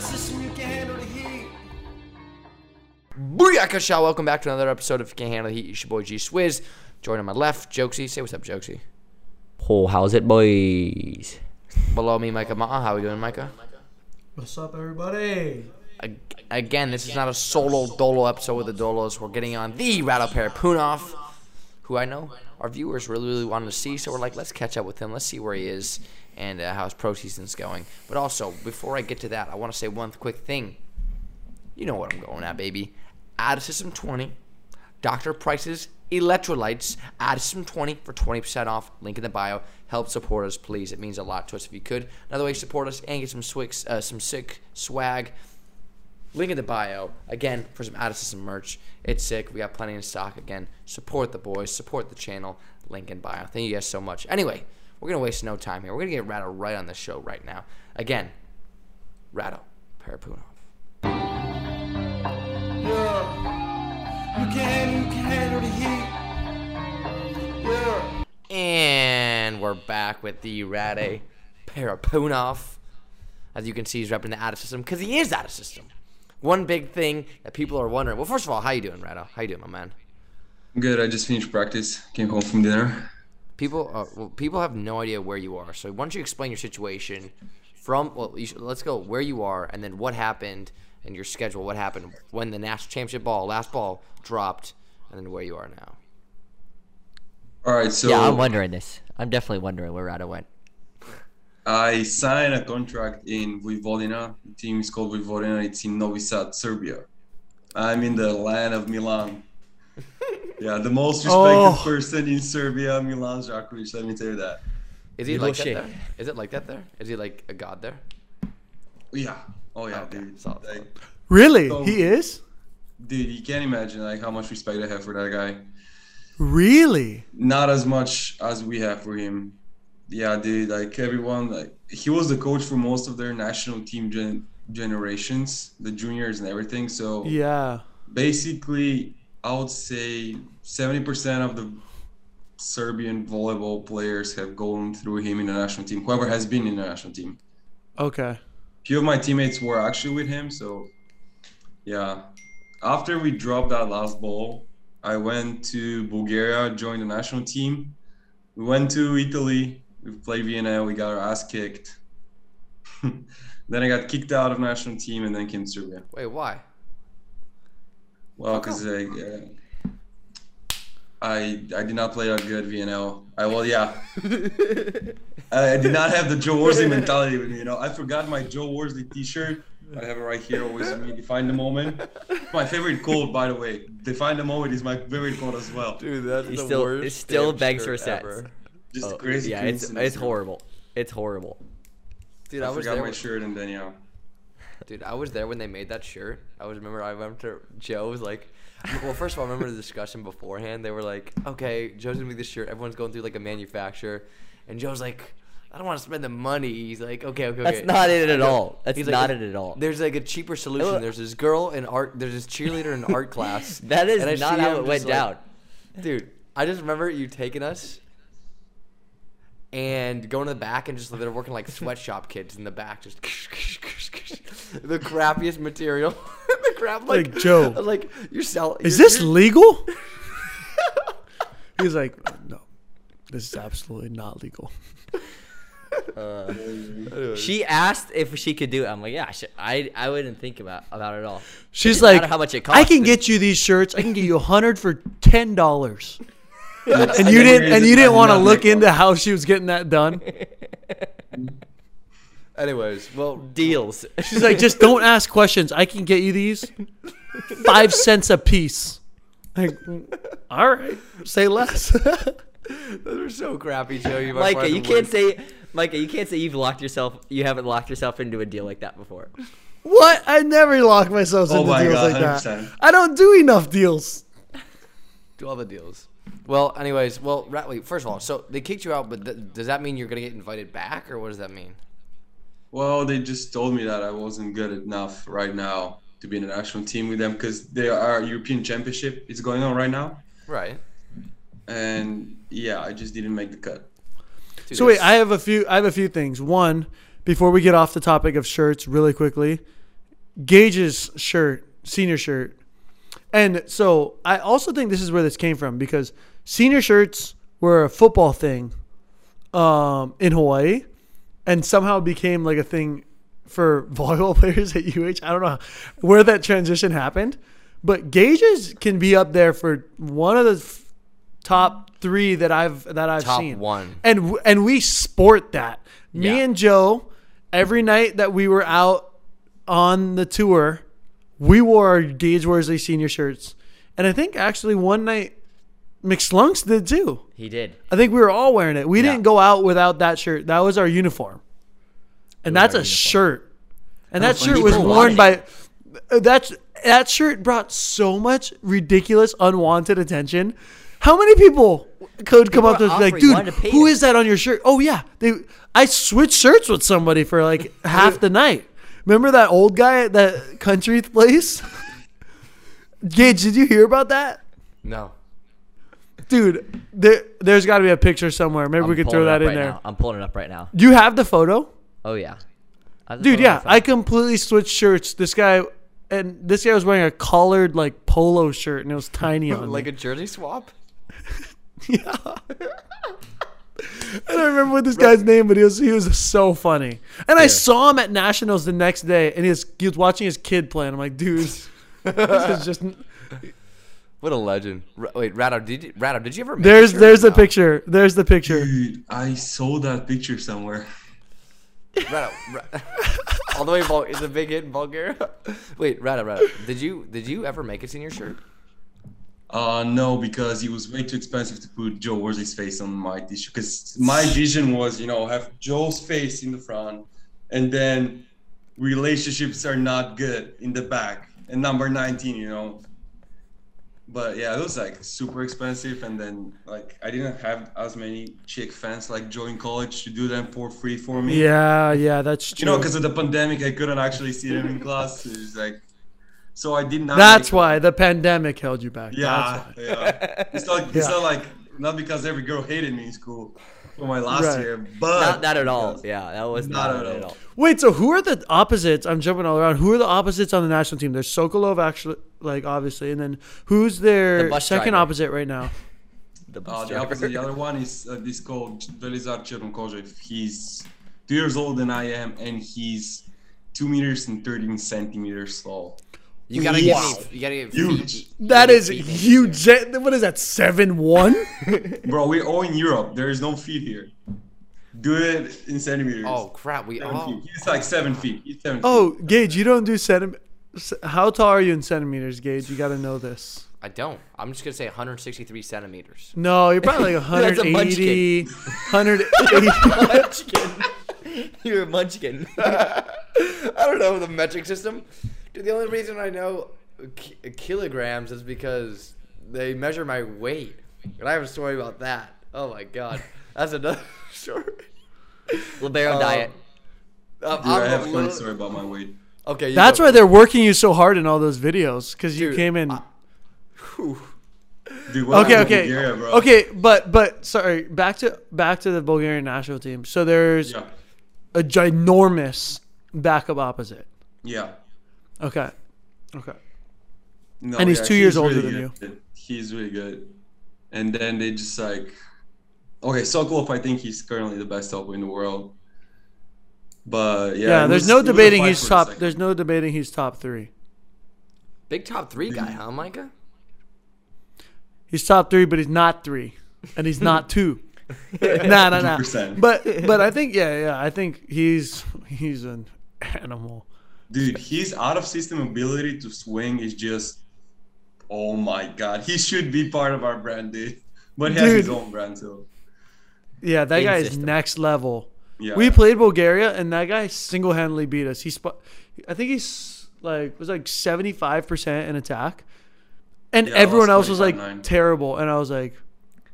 of system, you can handle the heat. Booyaka Shah, welcome back to another episode of You Can't Handle the Heat. It's your boy G Swizz. Join on my left, Jokesy. Say what's up, Jokesy. Oh, how's it, boys? Below me, Micah Ma'a. How we doing, Micah? What's up, everybody? Again, this is not a solo dolo episode with the dolos. We're getting on the Rado Parapunov, who I know our viewers really, really wanted to see. So we're like, let's catch up with him. Let's see where he is and uh, how his pro season's going. But also, before I get to that, I want to say one quick thing. You know what I'm going at, baby. Add System 20, Dr. Price's electrolytes. Add System 20 for 20% off. Link in the bio. Help support us, please. It means a lot to us if you could. Another way to support us and get some uh, some sick swag. Link in the bio again for some out system merch. It's sick. We got plenty in stock. Again, support the boys, support the channel. Link in bio. Thank you guys so much. Anyway, we're gonna waste no time here. We're gonna get Rado right on the show right now. Again, Rado Parapunov. Yeah. You can you can handle the heat. Yeah. And we're back with the Rado Parapunov. As you can see, he's repping the out of system because he is out of system. One big thing that people are wondering. Well, first of all, how you doing, Rado? How you doing, my man? I'm Good. I just finished practice. Came home from dinner. People, uh, well, people have no idea where you are. So why don't you explain your situation from? Well, you should, let's go where you are, and then what happened and your schedule. What happened when the national championship ball, last ball, dropped, and then where you are now. All right. So yeah, I'm wondering this. I'm definitely wondering where Rada went. I signed a contract in Vojvodina. The team is called Vojvodina. It's in Novi Sad, Serbia. I'm in the land of Milan. yeah, the most respected Oh. person in Serbia, Milan Žakovic. Let me tell you that. Is he You like that there? Is it like that there? Is he like a god there? Yeah. Oh yeah, Okay, dude. solid, Like, solid. Really? So- he is? dude, you can't imagine like how much respect I have for that guy. Really? not as much as we have for him. Yeah, dude, like everyone, like he was the coach for most of their national team gen- generations, the juniors and everything. So Yeah. basically, I would say 70% of the Serbian volleyball players have gone through him in the national team, whoever has been in the national team. Okay. A few of my teammates were actually with him so yeah after we dropped that last ball i went to bulgaria joined the national team we went to italy we played vienna we got our ass kicked then i got kicked out of national team and then came to serbia Wait, why? Well because I, uh, I i did not play that good vnl i well yeah I did not have the Joe Worsley mentality with me. You know, I forgot my Joe Worsley T-shirt. I have it right here, always with me. Define the moment. My favorite quote, by the way. Define the moment is my favorite quote as well. Dude, that's He still, it still begs for sets. Just Oh, a crazy. yeah, it's it's horrible. It's horrible. Dude, I, I, was forgot there. my With, shirt and then yeah. Dude, I was there when they made that shirt. I was remember. I remember Joe was like, well, first of all, I remember the discussion beforehand. They were like, okay, Joe's gonna make this shirt. Everyone's going through like a manufacturer, and Joe's like. I don't want to spend the money. He's like, okay, okay, okay. That's not it at all. That's he's not like, it at all. There's like a cheaper solution. There's this girl in art. There's this cheerleader in art class. That is not how it went like- down. dude. I just remember you taking us and going to the back and just they're working like sweatshop kids in the back, just the crappiest material. the crap like, Like, Joe. I was like you're selling. Is this legal? He's like, no, this is absolutely not legal. Uh, she asked if she could do it. I'm like, yeah, sh- I I wouldn't think about about it at all. She's like, how much it costs. I can get you these shirts. I can get you a hundred for ten dollars. And I you didn't, and you didn't want to look into one. how she was getting that done. Anyways, well, deals. She's like, just don't ask questions. I can get you these, five cents a piece. Like, mm, all right, say less. those are so crappy, Joe. You Micah, you can't say, Micah, you can't say you've locked yourself. You haven't locked yourself into a deal like that before. what? I never lock myself Oh into my deals God, like that. 100%. I don't do enough deals. do all the deals. Well, anyways, well, Rat, wait, first of all, so they kicked you out, but th- does that mean you're gonna get invited back, or what does that mean? Well, they just told me that I wasn't good enough right now to be in the national team with them because there are European Championship is going on right now, Right. and yeah, I just didn't make the cut. Dude, So wait, I have a few. I have a few things. One, before we get off the topic of shirts, really quickly, Gage's shirt, senior shirt. And so I also think this is where this came from because senior shirts were a football thing um, in Hawaii and somehow became like a thing for volleyball players at UH. I don't know where that transition happened, but Gage's can be up there for one of the f- top three that I've that I've Top seen. one. and w- and we sport that. Me Yeah. and Joe, every night that we were out on the tour, we wore our Gage Worsley senior shirts, and I think actually one night McSlunks did too. He did. I think we were all wearing it. We Yeah. didn't go out without that shirt. That was our uniform, and that's a shirt. And that funny. shirt was worn by. Uh, that's that shirt brought so much ridiculous, unwanted attention. How many people could come up to us and be like, dude, wanted to pay who it." that on your shirt? Oh yeah, they. I switched shirts with somebody for like half the night. Remember that old guy at that country place? Gage, did you hear about that? No. Dude, there, there's got to be a picture somewhere. Maybe we I'm could throw that in right there. Now. I'm pulling it up right now. Do you have the photo? Oh yeah. I have the Dude, yeah. I completely switched shirts. This guy and this guy was wearing a collared like polo shirt and it was tiny on Like me. a jersey swap? yeah. I don't remember what this guy's name, but he was he was so funny. And I saw him at nationals the next day, and he was he was watching his kid play. And I'm like, dude, this is just What a legend. R- wait, Rado, did you, Rado, did you ever make there's a shirt there's the no? picture. There's the picture. Dude, I saw that picture somewhere. Rado, Ra- all the way Bul- is a big hit in Bulgaria. Wait, Rado, Rado, did you did you ever make a senior shirt? Uh, no, because it was way too expensive to put Joe Worsley's face on my t-shirt. Because my vision was, you know, have Joe's face in the front, and then relationships are not good in the back, and number 19, you know. But yeah, it was like super expensive, and then like I didn't have as many chick fans like Joe in college to do them for free for me. Yeah, yeah, that's true. You know, because of the pandemic, I couldn't actually see them in class. It was like, so I did not. that's make- why the pandemic held you back. yeah, That's why. yeah. It's not. It's Yeah. not like not because every girl hated me in school for my last Right. year, but Not that at all. Yeah, that was Not not, at at all. all. Wait, so who are the opposites? I'm jumping all around. Who are the opposites on the national team? There's Sokolov, actually, like obviously, and then who's their The bus second driver. opposite right now? The, Uh, bus the driver. opposite. The other one is uh, this called Velizar Chernokozhev. He's two years older than I am, and he's two meters and thirteen centimeters tall. You gotta Wow. get me. You gotta get Huge. feet- you That gotta is feet huge. What is that? Seven one? Bro, we're all in Europe. There is no feet here. Do it in centimeters. Oh crap! We Seven all. feet. He's like seven feet. He's seven. Oh, Gage, you don't do centimeters. How tall are you in centimeters, Gage? You got to know this. I don't. I'm just gonna say 163 centimeters. No, you're probably like That's a 180, 180. Munchkin. You're a munchkin. I don't know the metric system. Dude, the only reason I know ki- kilograms is because they measure my weight, and I have a story about that. Oh my god, that's another story. Libero Um, diet. Um, Dude, I have a a funny little- story about my weight. Okay, That's go. why they're working you so hard in all those videos because you came in. I- Dude, okay, okay, Bulgaria, bro? okay, but but sorry, back to back to the Bulgarian national team. So there's Yeah. a ginormous backup opposite. Yeah. Okay, okay. No, And he's yeah, two years older than good. He's really good. And then they just like, okay, Sokolov, I think he's currently the best helper in the world. But yeah, Yeah, there's was- no it was a debating he's top. There's no debating he's top three. Big top three guy, huh, Micah? He's top three, but he's not three, and he's not two. nah, nah, nah. 100%. But but I think yeah, yeah. I think he's he's an animal. Dude, his out of system ability to swing is just, oh my god, he should be part of our brand, dude. But he has his own brand too. Yeah, that In guy is next level. Yeah. We played Bulgaria, and that guy single handedly beat us. He spot. I think he's like was like seventy five percent in attack, and Yeah, everyone I else was was like 25-9. terrible. And I was like,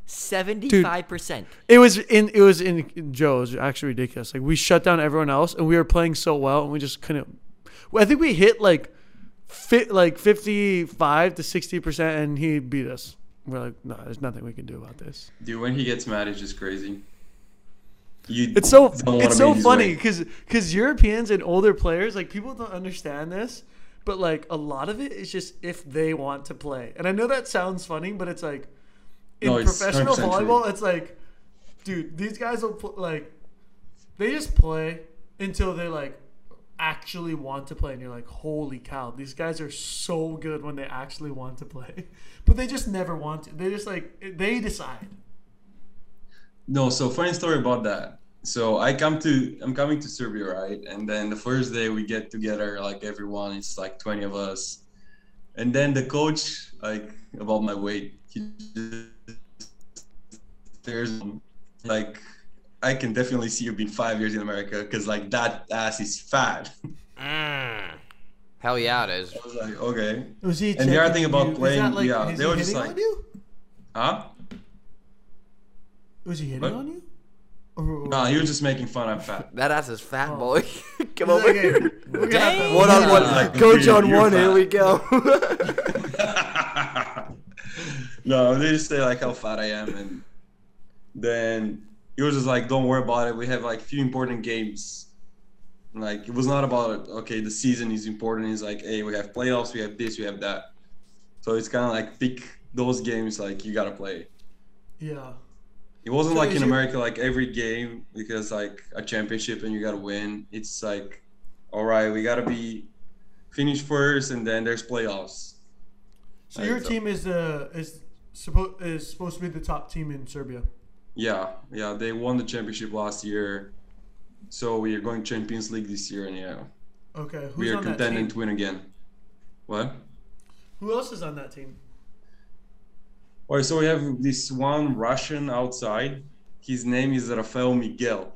Seventy-five percent. it was in it was in Joe. It was actually ridiculous. Like we shut down everyone else, and we were playing so well, and we just couldn't. Well, I think we hit like fit like fifty five to sixty percent, and he beat us. We're like, no, there's nothing we can do about this. Dude, when he gets mad, it's just crazy. You It's so it's so funny because because Europeans and older players like people don't understand this, but like a lot of it is just if they want to play. And I know that sounds funny, but it's like in No, it's professional 100% true. volleyball, it's like, dude, these guys will pl- like they just play until they like actually want to play, and you're like, holy cow, these guys are so good when they actually want to play, but they just never want to. They just like they decide. No, so funny story about that. So I come to I'm coming to Serbia, right? And then the first day we get together, like everyone, it's like 20 of us. And then the coach, like about my weight, he just there's like I can definitely see you being five years in America because like that ass is fat. Mm. Hell yeah, it is. I was like, okay, Was he? And the other thing about you- playing- like, yeah, they were just like- on you? huh? Was he hitting What? on you? Or, No, he was just making fun. I'm fat. That ass is fat, Oh. boy. Come over like, here. "Hey, we're gonna have to- One on one. Like, Coach dude, on you're one. Here we go. no, they just say like how fat I am, and then he was just like, "Don't worry about it. We have like few important games." Like it was not about okay, the season is important. It's like, hey, we have playoffs, we have this, we have that. So it's kind of like pick those games like you gotta play. Yeah. It wasn't So like in America, like every game because like a championship and you gotta win. It's like, all right, we gotta be finished first, and then there's playoffs. So Like, your so- team is uh is supposed is supposed to be the top team in Serbia. Yeah, yeah, they won the championship last year, so we are going Champions League this year, and yeah, Okay. Who's we are on that contending team? to win again. What? Who else is on that team? All right, so we have this one Russian outside. His name is Rafael Miguel.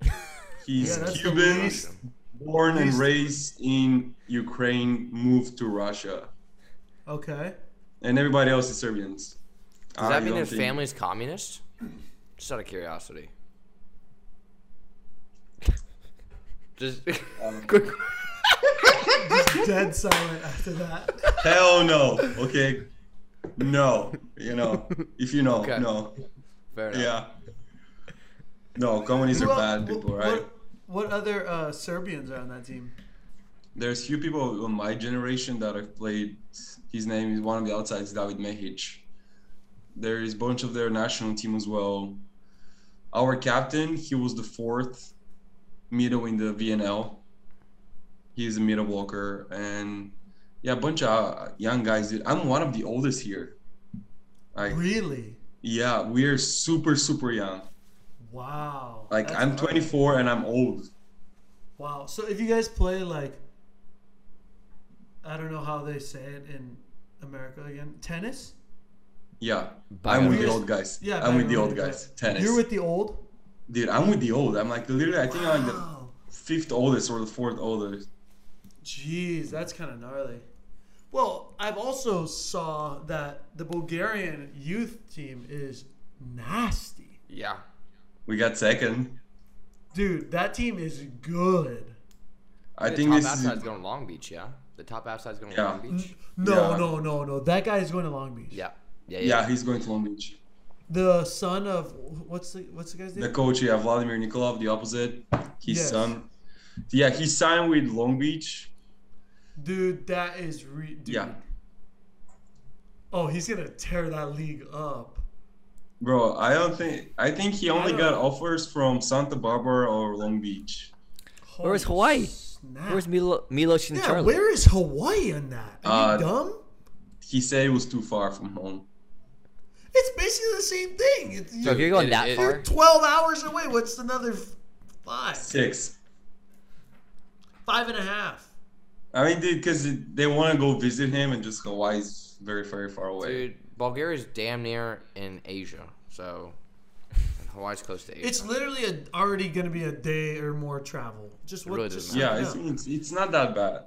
He's Yeah, Cuban, born and raised in Ukraine, moved to Russia, Okay. and everybody else is Serbians. Does I that mean don't his think- family's communist? Just out of curiosity. Just Um, quick. Dead silent after that. Hell no. Okay. No. You know, if you know, Okay. no. Fair enough. Yeah. No, companies are Who bad wh- people, right? What, what other uh, Serbians are on that team? There's few people on my generation that have played. His name is one of the outsides, David Mehic. There is a bunch of their national team as well. Our captain, he was the fourth middle in the VNL. He's a middle blocker, and yeah, a bunch of uh, young guys. Dude. I'm one of the oldest here. Like, Really? yeah, we're super super young. Wow. Like I'm gnarly. 24 and I'm old. Wow. So if you guys play like, I don't know how they say it in America again, tennis. Yeah, Bye, I'm with the old guys. Yeah, I'm with the old when- guys. Tennis. You're with the old. Dude, I'm with the old. I'm like literally, I think I'm like the fifth oldest or the fourth oldest. Jeez, that's kind of gnarly. Well, I've also saw that the Bulgarian youth team is nasty. Yeah. We got second. Dude, that team is good. I the think top this is. going to Long Beach, yeah? The top outside's going to Yeah. Long Beach? No, Yeah. no, no, no. That guy is going to Long Beach. Yeah. Yeah, yeah. Yeah, he's going to Long Beach. The son of what's the what's the guy's name? The coach, yeah, Vladimir Nikolov, the opposite. His Yes. son. Yeah, he signed with Long Beach. Dude, that is re- dude. Yeah. Oh, he's gonna tear that league up. Bro, I don't think. I think he only got offers from Santa Barbara or Long Beach. Where's Hawaii? snap. Where's Milo, Milos and yeah, Charlie? where is Hawaii in that? Are Uh, you dumb? He said it was too far from home. It's basically the same thing. It's, So if you're going It- that it- far, you're 12 hours away. What's another f- five? Six. Five and a half. I mean, dude, because they want to go visit him, and just go. Hawaii's very, very far away. Dude, Bulgaria's damn near in Asia, so and Hawaii's close to Asia. It's literally a, already going to be a day or more travel. Just It what? really just doesn't yeah, it's, it's it's not that bad.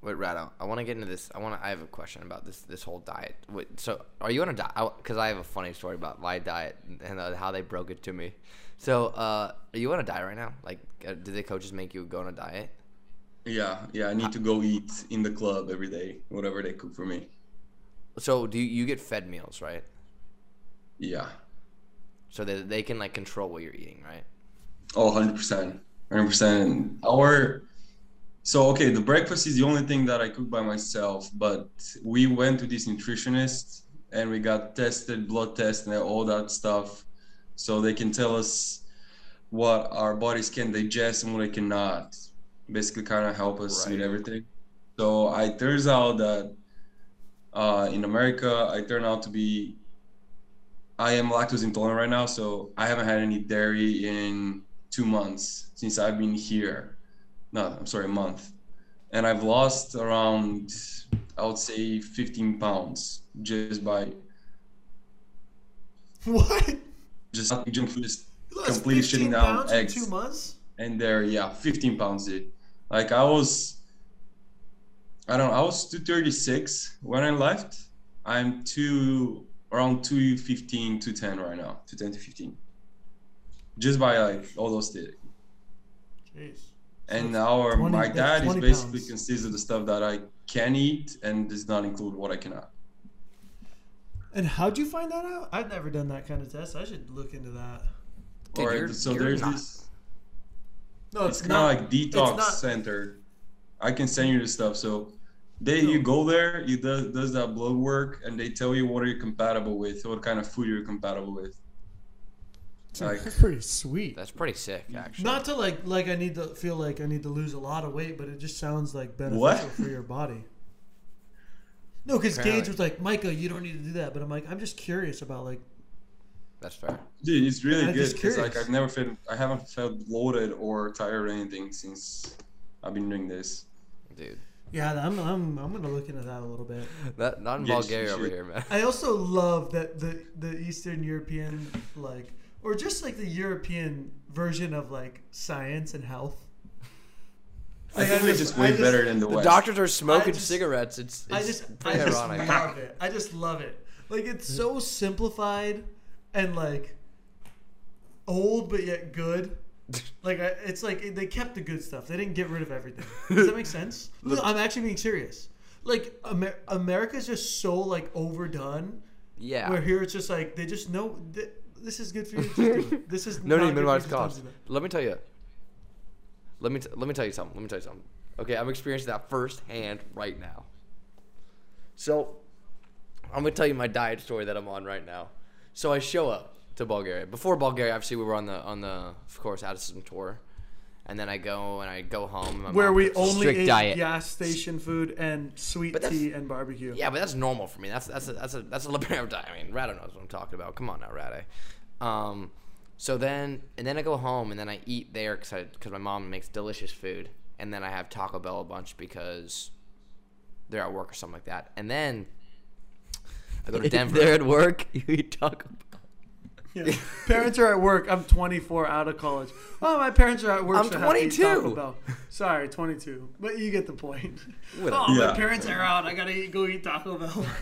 Wait, Rado, I want to get into this. I want to. I have a question about this this whole diet. Wait, so are you on a diet? Because I have a funny story about my diet and uh, how they broke it to me. So, uh, are you on a diet right now? Like, uh, did the coaches make you go on a diet? Yeah, yeah. I need to go eat in the club every day, whatever they cook for me. So, do you, you get fed meals, right? Yeah. so that they can like control what you're eating, right? Oh, 100%. 100%. Our so okay, the breakfast is the only thing that I cook by myself, but we went to this nutritionist and we got tested, blood test and all that stuff so they can tell us what our bodies can digest and what they cannot. Basically kind of help us with everything. So I turns out that uh, in America, I turn out to be I am lactose intolerant right now, so I haven't had any dairy in two months since I've been here. No, I'm sorry, a month. And I've lost around, I would say, 15 pounds just by What? just junk food, just completely 15 shitting down eggs. two months? and there, yeah, 15 pounds, dude. Like I was, I don't know, I was 236 when I left. I'm two around 215, 210 right now, 210 to 15. Just by like all those things. Jeez. And So our um, 20 my that's dad is basically pounds. consists of the stuff that I can eat and does not include what I cannot. And how'd you find that out? I've never done that kind of test. I should look into that. Dude, Or you're- so you're there's not- this. No, It's, it's, kind not. of like detox not- center. I can send you the stuff. So they you go there, you do, does that blood work, and they tell you what are you compatible with, what kind of food you're compatible with. Like That's pretty sweet. That's pretty sick, actually. Not to like like I need to feel like I need to lose a lot of weight, but it just sounds like beneficial What? for your body. No, because Gage was like, Micah, you don't need to do that. But I'm like, I'm just curious about like, That's fair. dude, it's really I'm good. just It's like. I've never felt I haven't felt bloated or tired or anything since I've been doing this. Dude. yeah, I'm I'm I'm gonna look into that a little bit. Not, not in Yes, Bulgaria over here, man. I also love that the the Eastern European like, or just like the European version of like science and health. I think I we're just- just way better than the, The West. doctors are smoking just- cigarettes. It's, it's I just, I just ironic. love it. I just love it. Like it's so simplified and like old but yet good. Like I, it's like they kept the good stuff. They didn't get rid of everything. Does that make sense? No, I'm actually being serious. Like Amer- America's just so like overdone. yeah. Where here it's just like they just know th- this is good for you. Just do it. This is No not need to you, minimize just don't costs. do that. Let me tell you. Let me t- let me tell you something. Let me tell you something. Okay, I'm experiencing that firsthand right now. So, I'm gonna tell you my diet story that I'm on right now. So I show up to Bulgaria. Before Bulgaria, obviously we were on the on the of course Addison tour, and then I go and I go home. my Where mom we cooks- only strict ate diet. gas station food and sweet tea and barbecue. Yeah, but that's normal for me. That's that's a, that's a that's a liberative diet. I mean, Rado knows what I'm talking about. Come on now, Rado. Um, so then and then I go home and then I eat there because because my mom makes delicious food, and then I have Taco Bell a bunch because they're at work or something like that, and then I go to If Denver. they're at work, you eat Taco Bell. Yeah. parents are at work. I'm 24, out of college. Oh, my parents are at work. I'm so I have to eat 22. Sorry, 22. But you get the point. Whatever. Oh, Yeah. my parents are out. I gotta eat, go eat Taco Bell.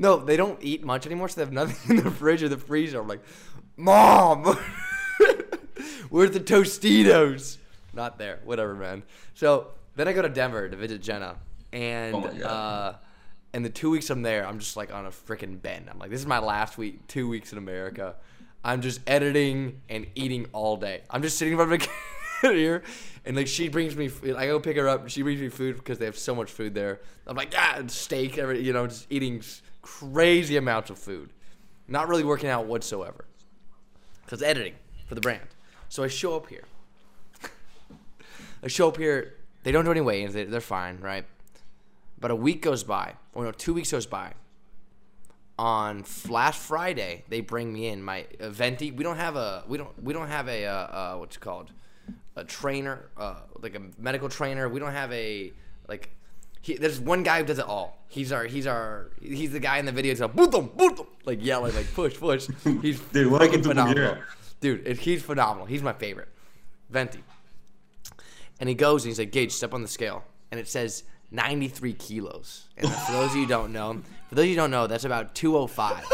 No, they don't eat much anymore, so they have nothing in the fridge or the freezer. I'm like, Mom, where's the Tostitos? Not there. Whatever, man. So then I go to Denver to visit Jenna, and Oh uh, and the two weeks I'm there, I'm just like on a freaking bend. I'm like, this is my last week, two weeks in America. I'm just editing and eating all day. I'm just sitting in front of a computer and like she brings me. I go pick her up. She brings me food because they have so much food there. I'm like, yeah, steak, every, you know, just eating crazy amounts of food, not really working out whatsoever, because editing for the brand. So I show up here. I show up here. They don't do any weigh-ins. They, they're fine, right? But a week goes by, or no, two weeks goes by. On Flash Friday, they bring me in my uh, venti. We don't have a we don't we don't have a uh, uh, what's it called a trainer uh, like a medical trainer. We don't have a like. He, there's one guy who does it all. He's our he's our he's the guy in the video. He's like boot them, boot them, like yelling like push push. He's Dude, to phenomenal, dude. It, he's phenomenal. He's my favorite, venti. And he goes and he's like, Gage, step on the scale. And it says 93 kilos. And for those of you who don't know, for those of you who don't know, that's about 205.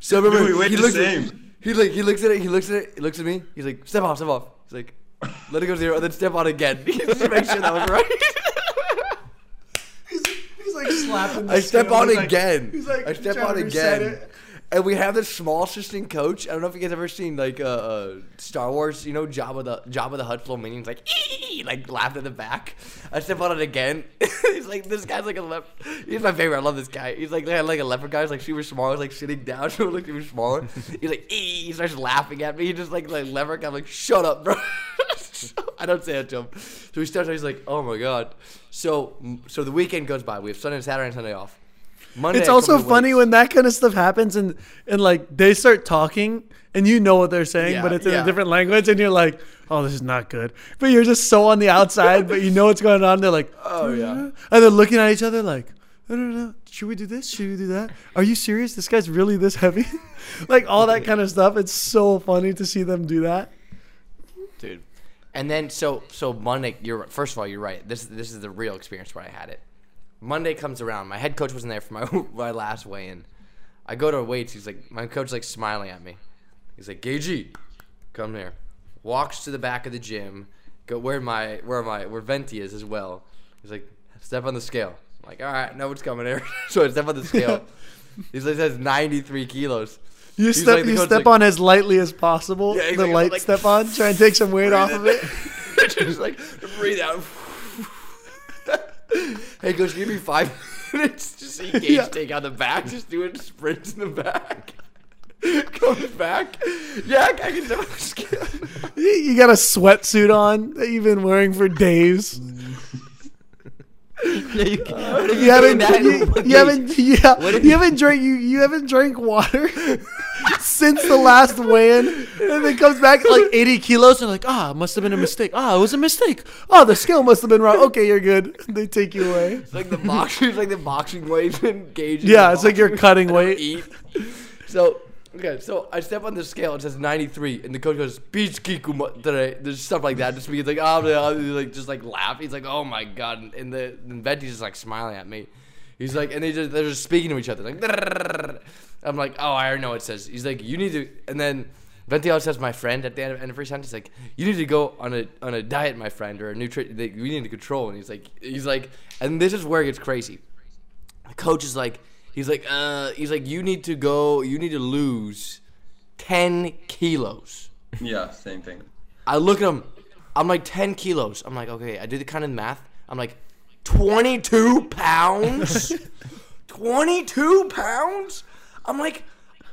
so remember, Dude, we weigh he the looks at same. he like he looks at it, he looks at it, he looks at me, he's like, step off, step off. He's like, let it go zero, and then step on again. just make sure that was right. he's, he's like slapping. The I step on He's like- again. he's like I step on to reset again. And we have this small assistant coach. I don't know if you guys ever seen like uh, uh Star Wars. You know, Jabba the Jabba the Hutt minions like "Ee!" like laughed at the back. I step on it again. he's like this guy's like a lep. He's my favorite. I love this guy. He's like like a leopard guy. He's like super small. He's like sitting down, so looks super smaller. He's like "Ee!" He starts laughing at me. He just like like leopard guy. I'm like shut up, bro. I don't say that to him. So he starts. He's like, "Oh my god." So so the weekend goes by. We have Sunday, Saturday, and Sunday off. Monday, It's also funny weights. when that kind of stuff happens and and like they start talking and you know what they're saying, Yeah, but it's in yeah. a different language and you're like, oh, this is not good. But you're just so on the outside, but you know what's going on. They're like, Oh, yeah. and they're looking at each other like. I don't know. Should we do this? Should we do that? Are you serious? This guy's really this heavy? like all that kind of stuff. It's so funny to see them do that. dude. And then so so Monday, you're first of all you're right. This this is the real experience where I had it. Monday comes around. My head coach wasn't there for my my last weigh in. I go to weights. He's like my coach like smiling at me. He's like Gagey, come here. Walks to the back of the gym. Go where my where my where Venti is as well. He's like step on the scale. I'm like all right, know what's coming here. so I step on the scale. He's like says 93 kilos. You He's step like you step like- on as lightly as possible. Yeah, the light step on. Try and take some weight off of it. just like breathe out. Hey, coach, give me five minutes to see Gage Yeah. take out the back. Just doing sprints in the back. Comes back. Yeah, I can it. You you got a sweatsuit on that you've been wearing for days. you, You haven't, you, you haven't, yeah, you haven't drank, you, you haven't drank water since the last weigh-in, and then comes back like 80 kilos, and like, ah, it must have been a mistake. Ah, it was a mistake. Oh, the scale must have been wrong. Okay, you're good. They take you away. It's like the boxers, like the boxing weights and Gage. Yeah, it's like you're cutting weight. So okay, so I step on the scale. It says 93, and the coach goes beach kiku today. There's stuff like that. Just because like oh, blah, blah, like just like laugh. He's like oh my god, and- the and Venti's just like smiling at me. He's like, and they just they're just speaking to each other like. I'm like, oh, I know what it says. He's like, you need to, and then. Venti always says, "My friend," at the end of, every sentence, like, "You need to go on a on a diet, my friend, or a nutrition. We need to control." And he's like, he's like, and this is where it gets crazy the coach is like he's like uh he's like you need to go you need to lose 10 kilos. Yeah, same thing. i look at him i'm like 10 kilos. I'm like okay i do the kind of math. I'm like 22 pounds? 22 pounds? I'm like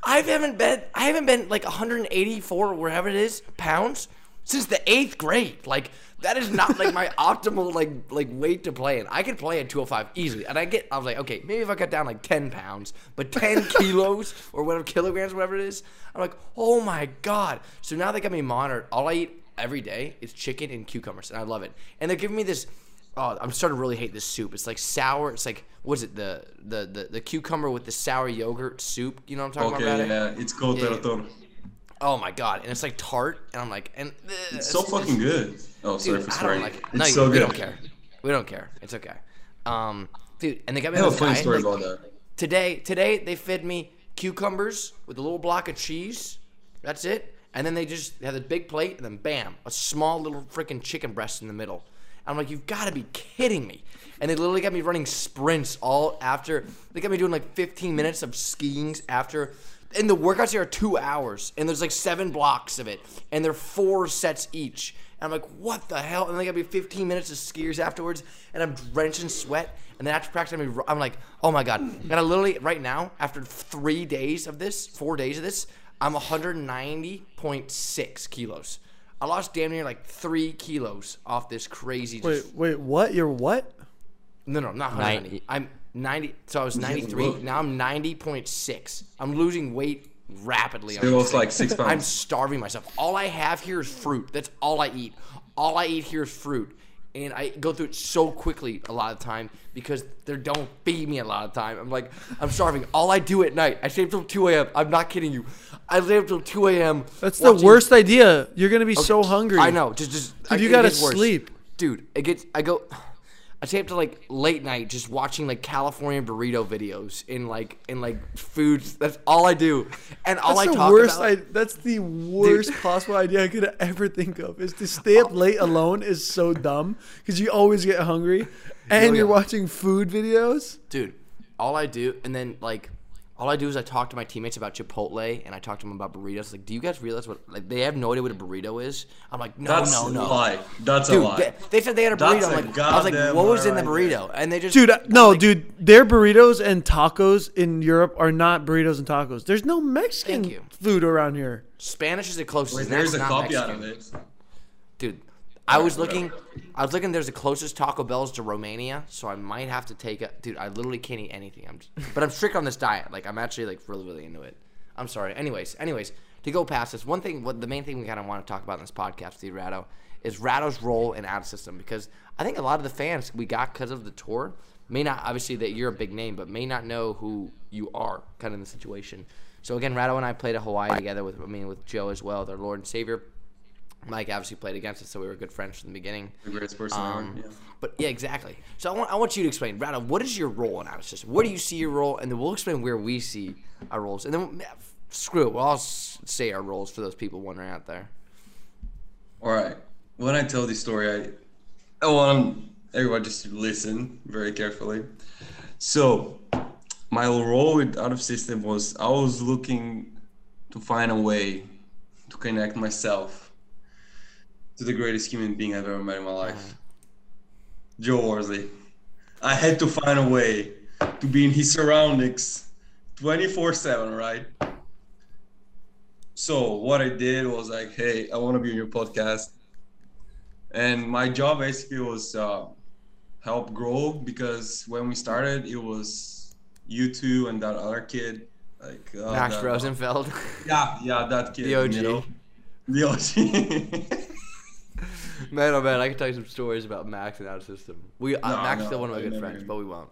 i haven't been i haven't been like 184 wherever it is pounds since the eighth grade. Like that is not like my optimal like like weight to play in i could play at 205 easily and i get i was like okay maybe if i cut down like 10 pounds but 10 kilos or whatever kilograms whatever it is i'm like oh my god so now they got me monitored all i eat every day is chicken and cucumbers and i love it and they're giving me this Oh, I'm starting to really hate this soup. It's like sour. It's like what is it? The the the, the cucumber with the sour yogurt soup. You know what I'm talking Okay, about? Brady? yeah, it's called Yeah. Oh my god! And it's like tart, and I'm like, and uh, It's so fucking good. Oh, sorry Dude, for swearing. like it. It's No, so we good. don't care. We don't care. It's okay. Um, dude, and they got me I have a funny diet, story like, about that. Today, today they fed me cucumbers with a little block of cheese. That's it. And then they just had a big plate, and then bam, a small little freaking chicken breast in the middle. I'm like, you've got to be kidding me. And they literally got me running sprints all after. They got me doing like 15 minutes of skiing after. And the workouts here are two hours, and there's like seven blocks of it, and they're four sets each. And I'm like, what the hell? And then I gotta be 15 minutes of skiers afterwards, and I'm drenched in sweat. And then after practice, I'm I'm like, oh my god. And I literally right now, after three days of this, four days of this, I'm 190.6 kilos. I lost damn near like three kilos off this crazy. Wait, Just, wait, what? You're what? no, no, not 190. Ninety. I'm 90. So I was 93. Now I'm 90.6. I'm losing weight rapidly. on Still this like six pounds I'm starving myself. All I have here is fruit. That's all I eat. All I eat here is fruit. And I go through it so quickly a lot of time because they don't feed me a lot of time. I'm like, I'm starving. All I do at night, I stay up till 2 a.m. I'm not kidding you. I stay up till 2 a.m. That's the worst idea. You're gonna be so hungry. I know. Just, just Dude, I- you gotta sleep. dude. It gets. I go. I stay up to like late night just watching like California burrito videos in like in like foods. That's all I do, and all That's I the talk worst. about. I, that's the worst possible idea I could ever think of. Is to stay up late alone is so dumb because you always get hungry, and Oh, you're watching food videos. dude all i do and then like all I do is I talk to my teammates about Chipotle and I talk to them about burritos. Like, do you guys realize what? Like, they have no idea what a burrito is. I'm like, no, That's no, a no. lie. That's a lie. they, they said they had a burrito. I'm a like, I was like, what was in the burrito? And they just, Dude, uh, no, like, dude, their burritos and tacos in Europe are not burritos and tacos. There's no Mexican food around here. Spanish is the closest. Wait, there's that's a not copy out of Mexican. it. Dude, I was looking. I was looking. There's the closest Taco Bell's to Romania, so I might have to take a. Dude, I literally can't eat anything. I'm, just, but I'm strict on this diet. Like I'm actually like really really into it. I'm sorry. Anyways, anyways, to go past this, one thing, what the main thing we kind of want to talk about in this podcast you, Rado, is Rado's role in ad system because I think a lot of the fans we got because of the tour may not obviously that you're a big name, but may not know who you are, kind of in the situation. So again, Rado and I played at Hawaii together with I mean with Joe as well, their Lord and Savior. Mike obviously played against us, so we were good friends from the beginning. The greatest person Um, ever. Yeah. But yeah, exactly. So I want, I want you to explain, Rado, what is your role in our System? Where do you see your role? And then we'll explain where we see our roles. And then screw it, we'll all say our roles for those people wondering out there. All right. When I tell this story, I I want everyone just to listen very carefully. So, my role with out of system was I was looking to find a way to connect myself to the greatest human being I've ever met in my life, Joe Worsley. I had to find a way to be in his surroundings 24 7, right? So what I did was like, hey, I want to be on your podcast, and my job basically was uh, help grow because when we started, it was you two and that other kid, like uh, Max that- Rosenfeld. Yeah, yeah, that kid. The OG. You know? The OG. man, oh man, I can tell you some stories about Max and Outer System. We uh, No, Max is no, still one of my good friends, but we won't.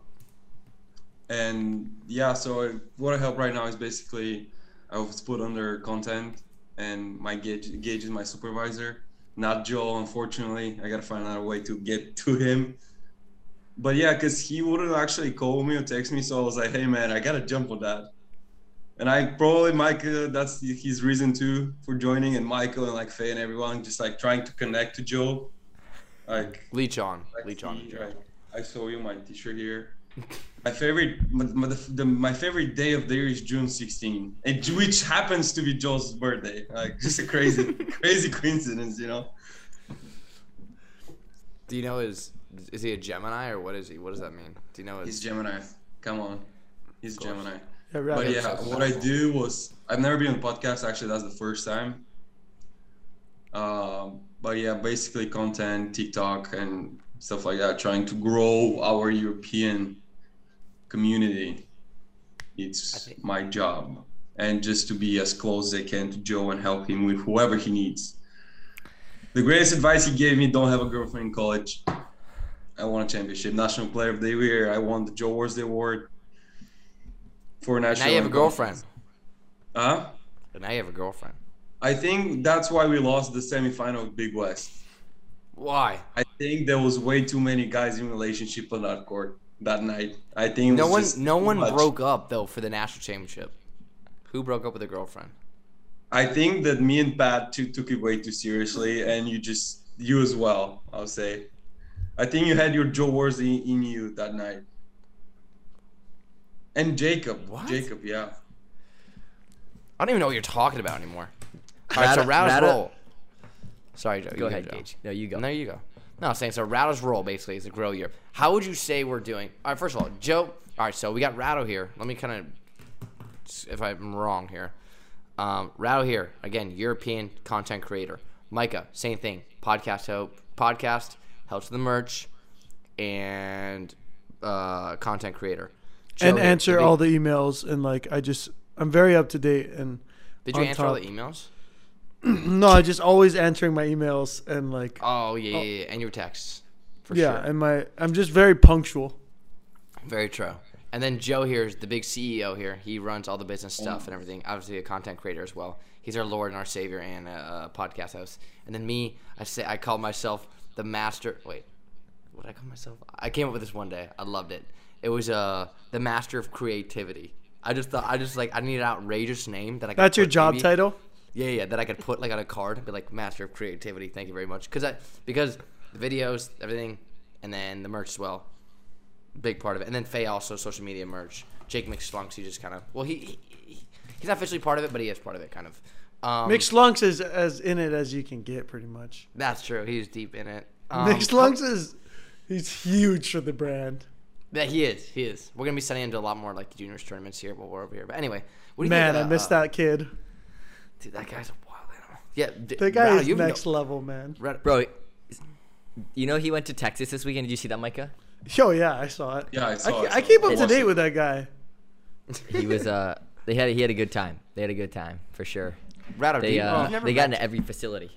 and yeah so what i help right now is basically i was put under content and my gage, gage is my supervisor not joe unfortunately i gotta find another way to get to him but yeah because he wouldn't actually call me or text me so i was like hey man i gotta jump on that and i probably micah that's his reason too for joining and micah and like faye and everyone just like trying to connect to joe like Leech on. like Leech on. the- right. I saw you my T-shirt here. my favorite, my, my, the, the, my favorite day of the year is June 16, and which happens to be Joe's birthday. Like just a crazy, crazy coincidence, you know. Do you know is is he a Gemini or what is he? What does that mean? Do you know He's his Gemini. Come on, he's. Gemini. Yeah, right. But yeah, so what I do was I've never been on a podcast. Actually, that's the first time. Um, but yeah, basically content, TikTok, and stuff like that, trying to grow our European community. It's think- my job, and just to be as close as I can to Joe and help him with whoever he needs. The greatest advice he gave me: don't have a girlfriend in college. I won a championship, national player of the year. I won the Joe Worsley Award for national. Now you have a girlfriend. Huh? Now you have a girlfriend. I think that's why we lost the semifinal Big West. Why? I think there was way too many guys in relationship on that court that night. I think it No was one, just no one much. broke up though for the national championship. Who broke up with a girlfriend? I think that me and Pat took, took it way too seriously, and you just you as well. I'll say. I think you had your Joe Worsley in you that night. And Jacob, What? Jacob, yeah. I don't even know what you're talking about anymore. All right, so Rado- Rado's roll. Sorry, Joe. you Go ahead, Joe. Gage. No, you go. No, you go. No, I'm saying so. Rado's role basically is a grill year. How would you say we're doing? All right, first of all, Joe. All right, so we got Rado here. Let me kind of, if I'm wrong here, um, Rado here again, European content creator. Micah, same thing. Podcast help, podcast helps with the merch, and uh, content creator. And answer all the emails and like I just I'm very up to date and Did you on answer all top. the emails? no, I just always answering my emails and like Oh yeah, oh. yeah, yeah. and your texts. For yeah, sure. and my I'm just very punctual. Very true. And then Joe here is the big CEO here. He runs all the business stuff and everything. Obviously, a content creator as well. He's our Lord and our Savior and a, a podcast host. And then me, I say I call myself the master. Wait, what did I call myself? I came up with this one day. I loved it. It was uh the master of creativity. I just thought I just like I need an outrageous name that I. Could That's your job maybe- title. Yeah, yeah, that I could put like on a card and be like master of creativity. Thank you very much. Because I because the videos, everything, and then the merch as well. big part of it. And then Faye also social media merch. Jake McSlunks, he just kind of well, he, he he- he's not officially part of it, but he is part of it, kind of. Um, Mick Slunks is as in it as you can get, pretty much. That's true. He's deep in it. Um, McSlunks is he's huge for the brand. Yeah, he is. He is. We're gonna be sending him to a lot more like juniors tournaments here while we're over here. But anyway, what do you Man, think, I missed uh, that kid. Dude, that guy's a wild animal. Yeah, d- The guy Rado, is you even next know- level, man. Rado- Bro, you know he went to Texas this weekend. Did you see that, Micah? Yo, yeah, I saw it. Yeah, I saw I, it, I keep up to date it. with that guy. He was uh they had he had a good time. They had a good time for sure. Rado, They uh never they got met- into every facility.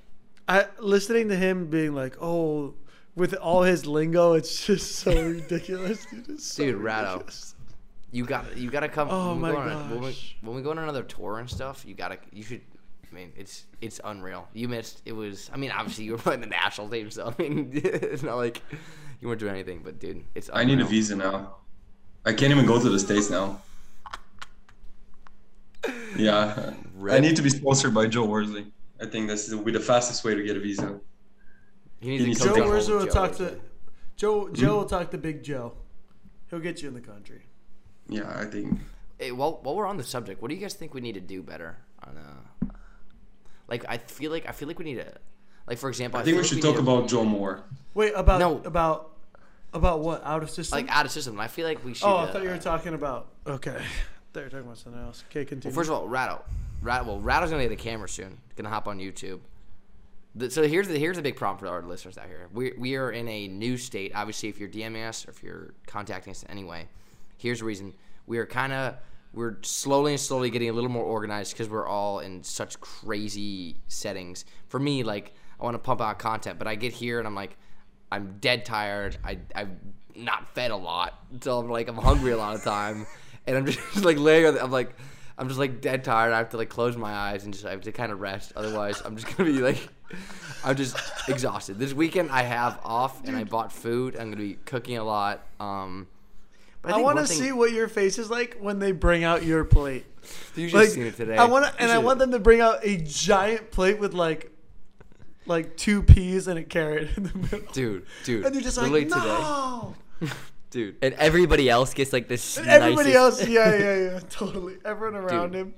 I listening to him being like, "Oh," with all his lingo, it's just so ridiculous. Dude, it's so Dude, Rado. ridiculous. You got you got to come. Oh when we my go on a- when, we, gosh. when we go on another tour and stuff, you gotta you should. I mean, it's it's unreal. You missed. It was. I mean, obviously you were playing the national team, so I mean, it's not like you weren't doing anything. But dude, it's. I need a visa now. I can't even go to the states now. Yeah, I need to be sponsored by Joe Worsley. I think this will be the fastest way to get a visa. You need He needs coach Joe to on Worsley will Joe talk to Joe. Joe will talk to Big Joe. He'll get you in the country. Yeah, I think. Hey, while while we're on the subject, what do you guys think we need to do better on uh like I feel like I feel like we need to like for example I think feel we like should need talk to- about Joe Moore. Wait about No. about about what out of system? like out of system. I feel like we should. oh, I uh, thought you were talking about. Okay, they were talking about something else. Okay, continue. Well, first of all, Rattle, Rat, well, Rattle's gonna get a camera soon. Gonna hop on YouTube. So here's the here's the big problem for our listeners out here. We we are in a new state. Obviously, if you're DMing us or if you're contacting us anyway, here's the reason. We are kind of we're slowly and slowly getting a little more organized because we're all in such crazy settings. For me, like I want to pump out content, but I get here and I'm like, I'm dead tired. I I've not fed a lot, so I'm like I'm hungry a lot of time, and I'm just like laying. On the, I'm like. I'm just like dead tired. I have to like close my eyes and just I have to kind of rest. Otherwise, I'm just gonna be like, I'm just exhausted. This weekend I have off and I bought food. I'm gonna be cooking a lot. Um, but I, think want to thing- see what your face is like when they bring out your plate. You should Like, seen it today. I want and I should've- want them to bring out a giant plate with like, like two peas and a carrot in the middle. dude, dude. and you're just like, no. dude. And everybody else gets like this. And everybody nicest- else, yeah, yeah, yeah, totally. Everyone around Dude. him.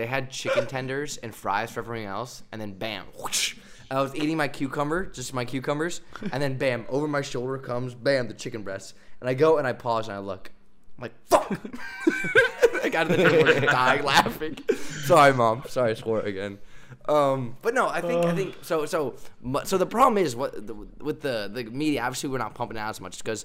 They had chicken tenders and fries for everything else, and then bam, whoosh, I was eating my cucumber, just my cucumbers, and then bam, over my shoulder comes bam the chicken breast, and I go and I pause and I look, I'm like fuck. I got to the table dying laughing. Sorry, mom. Sorry, I swore again. Um, but no, I think I think so. So so the problem is what the, with the the media. Obviously, we're not pumping out as much because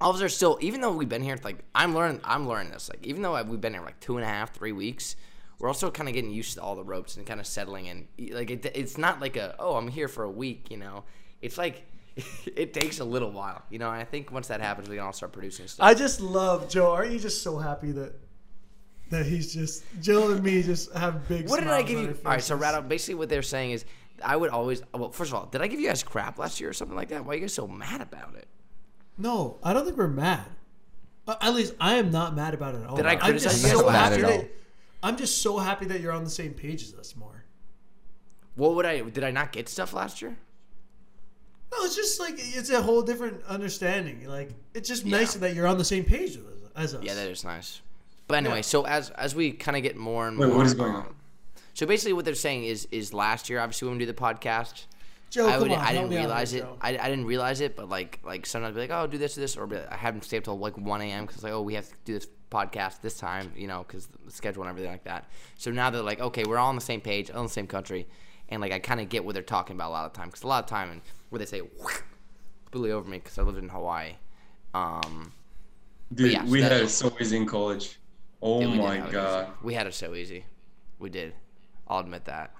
all of us are still. Even though we've been here, like I'm learning. I'm learning this. Like even though we've been here like two and a half, three weeks, we're also kind of getting used to all the ropes and kind of settling in. Like it, it's not like a oh I'm here for a week. You know, it's like it takes a little while. You know, I think once that happens, we can all start producing stuff. I just love Joe. Aren't you just so happy that that he's just Joe and me just have big. What did I give you? All right, so faces. Rattle, basically what they're saying is, I would always. Well, first of all, did I give you guys crap last year or something like that? Why are you guys so mad about it? No, I don't think we're mad. At least I am not mad about it at all. Did I I'm criticize just you guys so for that happy at all? that I'm just so happy that you're on the same page as us more. What would I? Did I not get stuff last year? No, it's just like it's a whole different understanding. Like it's just nice that you're on the same page as us. Yeah, that is nice. But anyway, Yeah. so as as we kind of get more and Wait, more, what is going on? So basically, what they're saying is is last year, obviously, when we do the podcast, Joe, I would on, I didn't realize it. I, I didn't realize it, but like like sometimes I'd be like, oh, do this, do this, or be like, I have them stay up till like one a.m. because like, oh, we have to do this podcast this time, you know, because the schedule and everything like that. So now they're like, okay, we're all on the same page, all in the same country, and like I kind of get what they're talking about a lot of time because a lot of time and where they say completely over me because I lived in Hawaii. Um, Dude, yeah, so we had it so easy in college. Oh Yeah, we did my god. We had it so easy. We did. I'll admit that.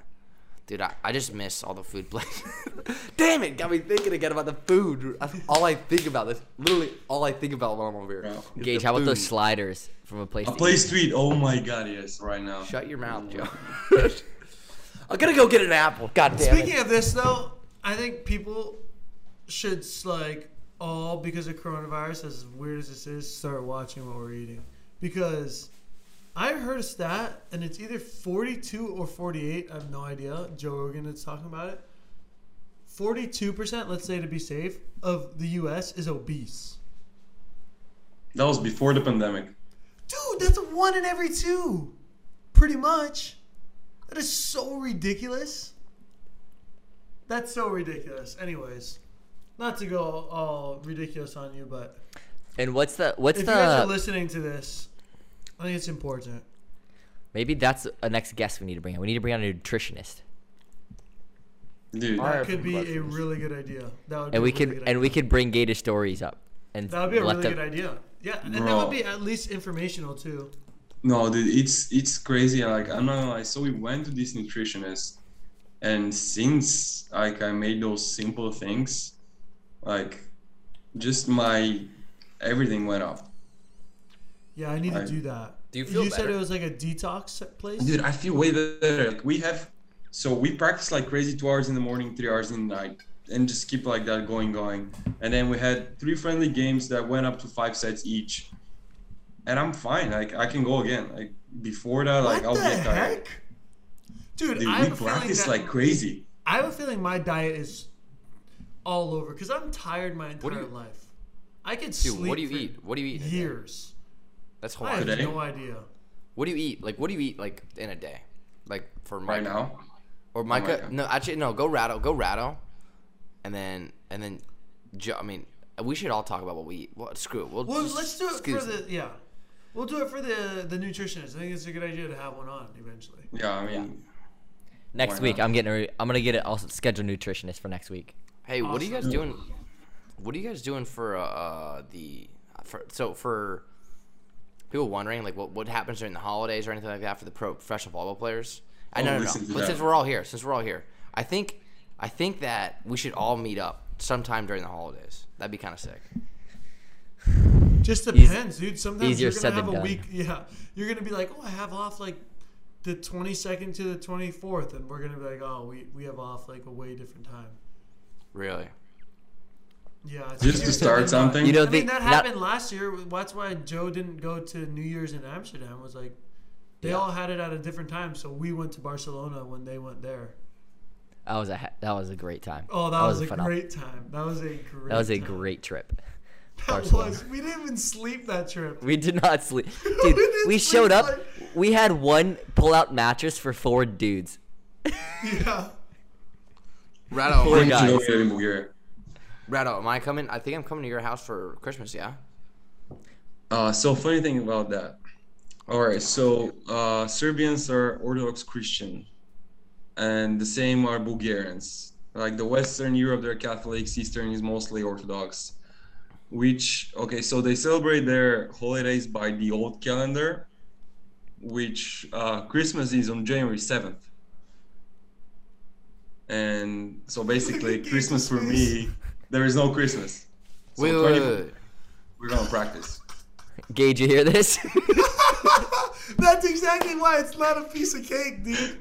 Dude, I, I just miss all the food places. Damn it, got me thinking again about the food. That's all I think about this. Literally, all I think about when I'm over here. Bro. Gage, the how about those sliders from a place? A to play eat? street. Oh my god, yes, right now. Shut your mouth, Joe. I'm gonna go get an apple. God damn Speaking it. of this, though, I think people should like all because of coronavirus, as weird as this is, start watching what we're eating because I heard a stat and it's either 42 or 48. I have no idea. Joe Rogan is talking about it. 42%, let's say to be safe, of the U.S. is obese. That was before the pandemic. Dude, that's one in every two. Pretty much. That is so ridiculous. That's so ridiculous. Anyways, not to go all ridiculous on you, but And what's the what's if you guys are listening to this, I think it's important. maybe that's a next guest we need to bring on. We need to bring on a nutritionist, Dude, That could some be a really good idea. That would be and we a really could good and we idea. could bring Gator stories up. And That would be a really them- good idea. Yeah, and that would be at least informational too. No, dude, it's it's crazy. Like I'm not gonna lie. So we went to this nutritionist, and since like I made those simple things, like just my everything went up. Yeah, I need I- to do that. Do you feel You said it was like a detox place. Dude, I feel way better. Like we have, so we practice like crazy two hours in the morning, three hours in the night, and just keep like that going, going. And then we had three friendly games that went up to five sets each, and I'm fine. Like I can go again. Like before that, like what I'll the get tired. heck? Dude, Dude, I we have a feeling practice that, like crazy. I have a feeling my diet is all over because I'm tired my What do entire you- life. I could Dude, sleep what do you for eat? What do you eat? in a years. That's I have Today? no idea. What do you eat? Like, what do you eat like in a day? Like for Micah. Right now, Or Micah? Micah. no, actually, no. Go rattle. Go rattle, And then, and then, Jo- I mean, we should all talk about what we eat. Well, screw it. We'll, Well, just let's do it excuse for the yeah. We'll do it for the the nutritionist. I think it's a good idea to have one on eventually. yeah. I mean, next week. not? I'm getting I'm gonna get it also schedule nutritionist for next week. Hey, what are you guys doing? What are you guys doing for uh, uh the for so for people wondering like what what happens during the holidays or anything like that for the pro professional volleyball players? I Oh, know, no, no. But since we're all here, since we're all here, I think I think that we should all meet up sometime during the holidays. That'd be kind of sick. Just Easy- depends, dude. Sometimes easier you're said gonna have than a done. week. Yeah, you're gonna be like, oh, I have off like the 22nd to the 24th, and we're gonna be like, oh, we we have off like a way different time. Really? Yeah, it's Just easier to start something? You know, I mean, the- that not- happened last year. That's why Joe didn't go to New Year's in Amsterdam. Was like they Yeah. all had it at a different time, so we went to Barcelona when they went there. That was a that was a great time. Oh, that, was, a phenom- great time. That was a great. That was a time. great trip. That Barcelona. was. We didn't even sleep that trip. We did not sleep, We dude. didn't we sleep, showed up. like- We had one pull-out mattress for four dudes. Yeah. Right Poor I need guys. To go here in Bulgaria. Rado, am I coming? I think I'm coming to your house for Christmas. Yeah. Uh, so funny thing about that. All right, so uh, Serbians are Orthodox Christian, and the same are Bulgarians. Like the Western Europe, they're Catholics. Eastern is mostly Orthodox. Which okay, so they celebrate their holidays by the old calendar, which uh, Christmas is on January seventh. And so basically, Christmas for me, there is no Christmas. So Wait, 20 wait, wait, wait. We're gonna practice. Gage, you hear this? That's exactly why it's not a piece of cake, dude.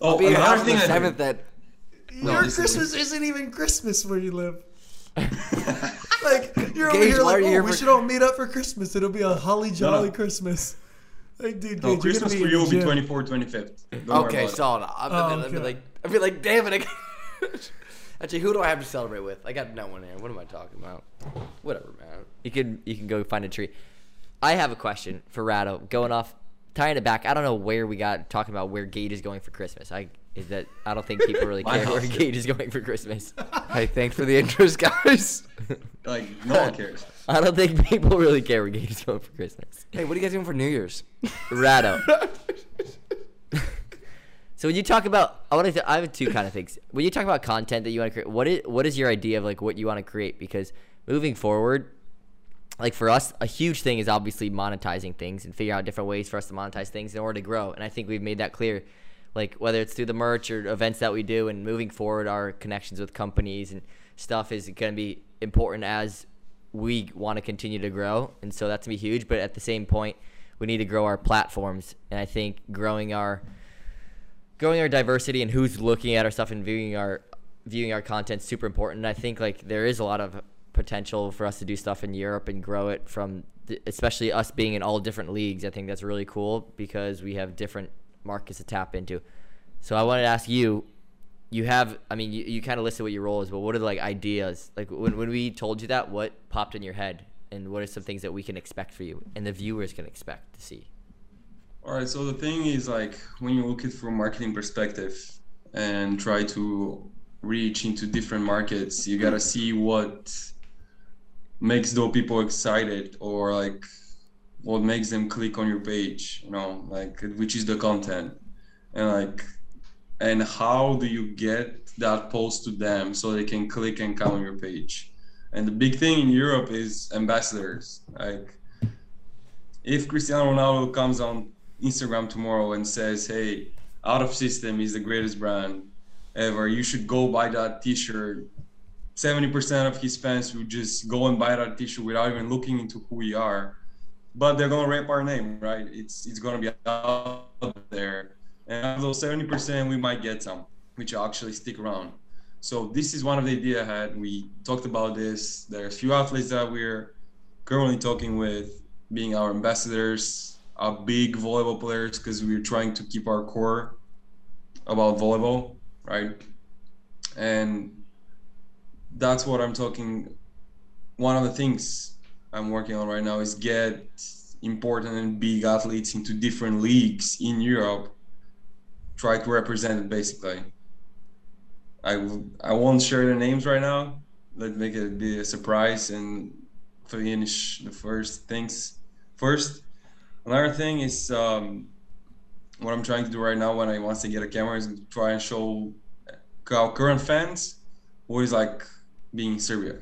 Oh, Be your another house on thing the seventh. That Your listen, Christmas isn't even Christmas where you live. Like you're over here like, oh, here we for- should all meet up for Christmas. It'll be a holly jolly no. Christmas. Like, dude, No, Gage, you're Christmas for you will be gym. 24, 25th. Don't okay, about solid. I'll, Oh, I'll, be like, I'll be like, damn it. I Actually, who do I have to celebrate with? I got no one here. What am I talking about? Whatever, man. you can you can go find a tree. I have a question for Rado. Going off, tying it back. I don't know where we got talking about where Gage is going for Christmas. I is that I don't think people really care where house. Gage is going for Christmas. Hey, thanks for the interest, guys. Like, no one cares. I don't think people really care where Gage is going for Christmas. hey, what are you guys doing for New Year's? Rado. So when you talk about, I want to. I have two kind of things. When you talk about content that you want to create, what is what is your idea of like what you want to create? Because moving forward, like for us, a huge thing is obviously monetizing things and figure out different ways for us to monetize things in order to grow. And I think we've made that clear. Like whether it's through the merch or events that we do, and moving forward, our connections with companies and stuff is going to be important as we want to continue to grow. And so that's gonna be huge. But at the same point, we need to grow our platforms. And I think growing our growing our diversity and who's looking at our stuff and viewing our viewing our content super important. I think like there is a lot of potential for us to do stuff in Europe and grow it from the, especially us being in all different leagues. I think that's really cool because we have different markets to tap into. So I wanted to ask you you have I mean you, you kind of listed what your role is, but what are the like ideas? Like when when we told you that what popped in your head and what are some things that we can expect for you and the viewers can expect to see? All right. So the thing is, like, when you look at it from marketing perspective and try to reach into different markets, you gotta see what makes those people excited or like what makes them click on your page. You know, like which is the content, and like, and how do you get that post to them so they can click and come on your page. And the big thing in Europe is ambassadors. Like, if Cristiano Ronaldo comes on Instagram tomorrow and says, "Hey, Out of System is the greatest brand ever. You should go buy that T-shirt." Seventy percent of his fans would just go and buy that T-shirt without even looking into who we are. But they're gonna rap our name, right? It's it's gonna be out there, and of those seventy percent, we might get some, which actually stick around. So this is one of the idea I had. We talked about this. There's a few athletes that we're currently talking with, being our ambassadors, our big volleyball players, because we're trying to keep our core about volleyball, right? And that's what I'm talking. One of the things I'm working on right now is get important and big athletes into different leagues in Europe. Try to represent it basically. I will, I won't share the names right now. Let's make it be a surprise and finish the first things first. Another thing is um, what I'm trying to do right now when I want to get a camera is try and show our current fans what is like being in Serbia.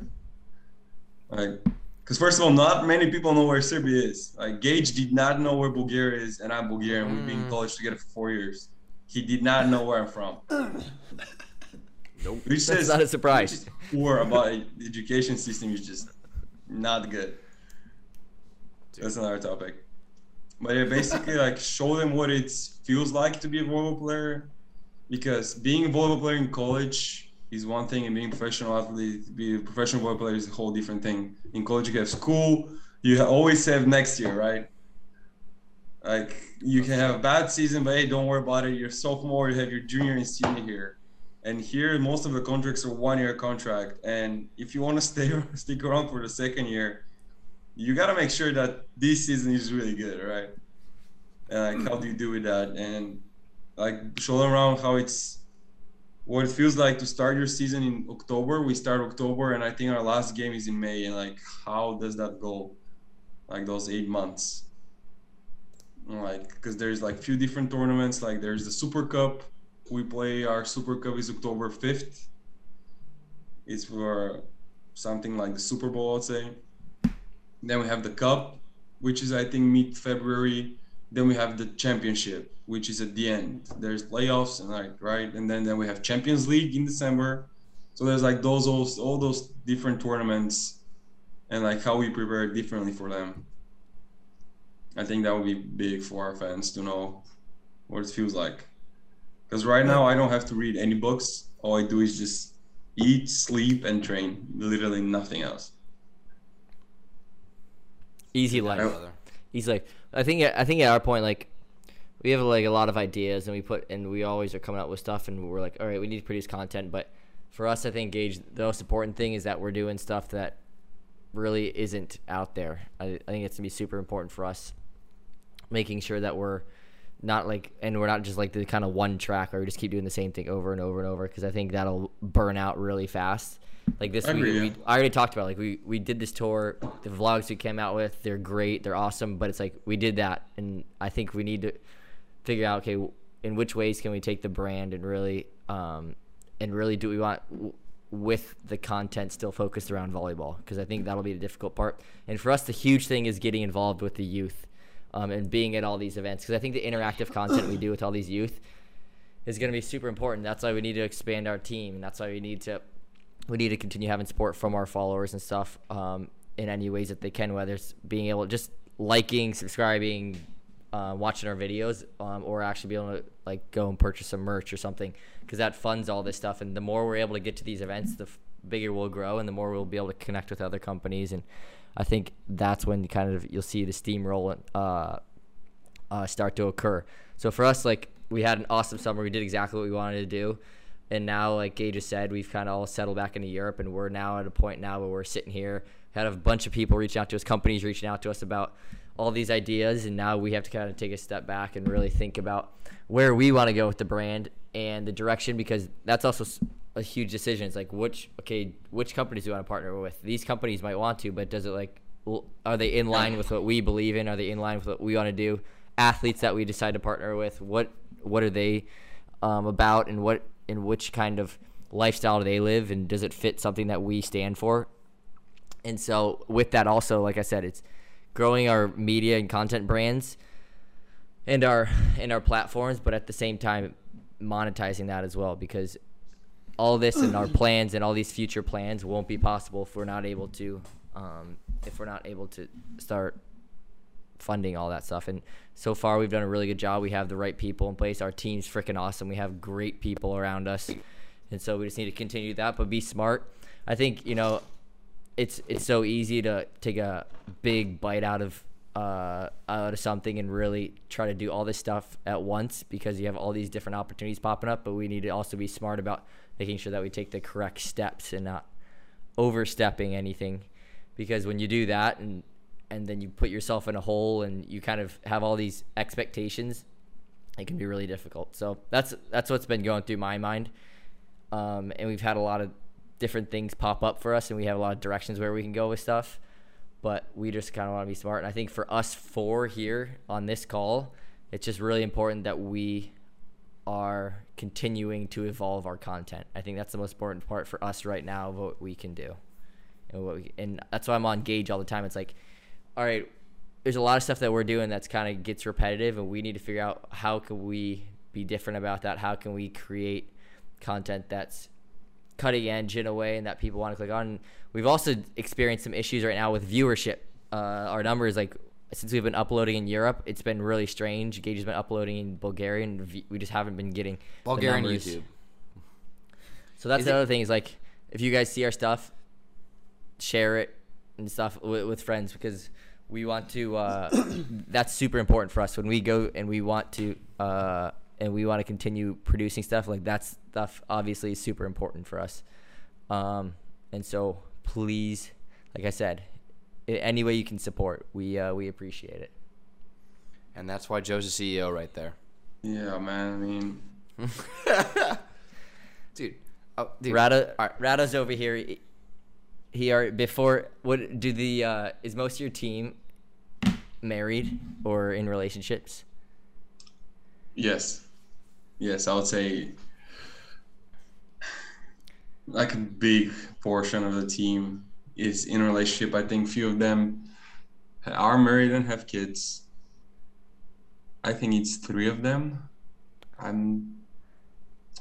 Like, because first of all, not many people know where Serbia is. Like Gage did not know where Bulgaria is, and I'm Bulgarian. We've been in college together for four years. He did not know where I'm from. Nope. Which That's says not a surprise. poor about the education system is just not good. That's another topic. But yeah, basically, like show them what it feels like to be a volleyball player, because being a volleyball player in college is one thing, and being a professional athlete, be a professional volleyball player is a whole different thing. In college, you have school, you always have next year, right? Like you can have a bad season, but hey, don't worry about it. You're sophomore, you have your junior and senior here and here most of the contracts are one year contract and if you want to stay stick around for the second year you got to make sure that this season is really good right? And like how do you do with that? And like show around how it's what it feels like to start your season in october. We start october and i think our last game is in may and like how does that go like those eight months? Like because there's like few different tournaments. Like there's the super cup. We play our Super Cup is October 5th. It's for something like the Super Bowl, I'd say. Then we have the Cup, which is I think mid February. Then we have the Championship, which is at the end. There's playoffs and like right, and then then we have Champions League in December. So there's like those all, all those different tournaments, and like how we prepare differently for them. I think that would be big for our fans to know what it feels like. Because right now I don't have to read any books. All I do is just eat, sleep, and train. Literally nothing else. Easy life. brother. He's like, I think, I think at our point, like, we have like a lot of ideas, and we put, and we always are coming up with stuff, and we're like, all right, we need to produce content. But for us, I think, Gage, the most important thing is that we're doing stuff that really isn't out there. I, I think it's gonna be super important for us, making sure that we're not like, and we're not just like the kind of one track where we just keep doing the same thing over and over and over, because I think that'll burn out really fast. Like this I week, agree, we, yeah. I already talked about like we we did this tour. The vlogs we came out with, they're great, they're awesome, but it's like we did that, and I think we need to figure out okay, in which ways can we take the brand and really um and really do we want with the content still focused around volleyball because I think that'll be the difficult part. And for us, the huge thing is getting involved with the youth um, and being at all these events because I think the interactive content we do with all these youth is going to be super important. That's why we need to expand our team, and that's why we need to we need to continue having support from our followers and stuff um, in any ways that they can, whether it's being able to just liking, subscribing, uh, watching our videos, um, or actually be able to like go and purchase some merch or something, because that funds all this stuff. And the more we're able to get to these events, the f- bigger we'll grow, and the more we'll be able to connect with other companies. And I think that's when kind of you'll see the steamroll uh, uh, start to occur. So for us, like we had an awesome summer. We did exactly what we wanted to do. And now like Gage just said, we've kind of all settled back into Europe, and we're now at a point now where we're sitting here. Had a bunch of people reaching out to us, companies reaching out to us about all these ideas, and now we have to kind of take a step back and really think about where we want to go with the brand and the direction because that's also a huge decision. It's like which okay, which companies do you want to partner with? These companies might want to, but does it like are they in line with what we believe in? Are they in line with what we want to do? Athletes that we decide to partner with, what what are they um, about, and what in which kind of lifestyle do they live, and does it fit something that we stand for? And so with that also, like I said, it's growing our media and content brands and our and our platforms, but at the same time monetizing that as well because all this and our plans and all these future plans won't be possible if we're not able to um, if we're not able to start funding all that stuff. And so far we've done a really good job. We have the right people in place. Our team's freaking awesome. We have great people around us. And so we just need to continue that but be smart. I think you know it's it's so easy to take a big bite out of uh, out of something and really try to do all this stuff at once because you have all these different opportunities popping up. But we need to also be smart about making sure that we take the correct steps and not overstepping anything, because when you do that and and then you put yourself in a hole and you kind of have all these expectations, it can be really difficult. So that's that's what's been going through my mind, um, and we've had a lot of different things pop up for us, and we have a lot of directions where we can go with stuff but we just kind of want to be smart. And I think for us four here on this call, it's just really important that we are continuing to evolve our content. I think that's the most important part for us right now of what we can do. And what we, and that's why I'm on Gage all the time. It's like, all right, there's a lot of stuff that we're doing that's kind of gets repetitive and we need to figure out how can we be different about that? How can we create content that's cutting edge in a way and that people want to click on. We've also experienced some issues right now with viewership. Uh, our numbers, like since we've been uploading in Europe, it's been really strange. Gage has been uploading in Bulgarian. We just haven't been getting Bulgarian. YouTube. So that's Is the it- other thing is like if you guys see our stuff, share it and stuff with, with friends because we want to. Uh, that's super important for us when we go and we want to uh, and we want to continue producing stuff. Like that stuff obviously is super important for us. Um, and so please, like I said, any way you can support, we uh, we appreciate it. And that's why Joe's the CEO right there. Yeah, man. I mean, Dude. Oh, dude. Rado, All right. Rado's over here. He, are before. What do the uh, is most of your team married or in relationships? yes, yes. I would say like a big portion of the team is in relationship. I think few of them are married and have kids. I think it's three of them. I'm,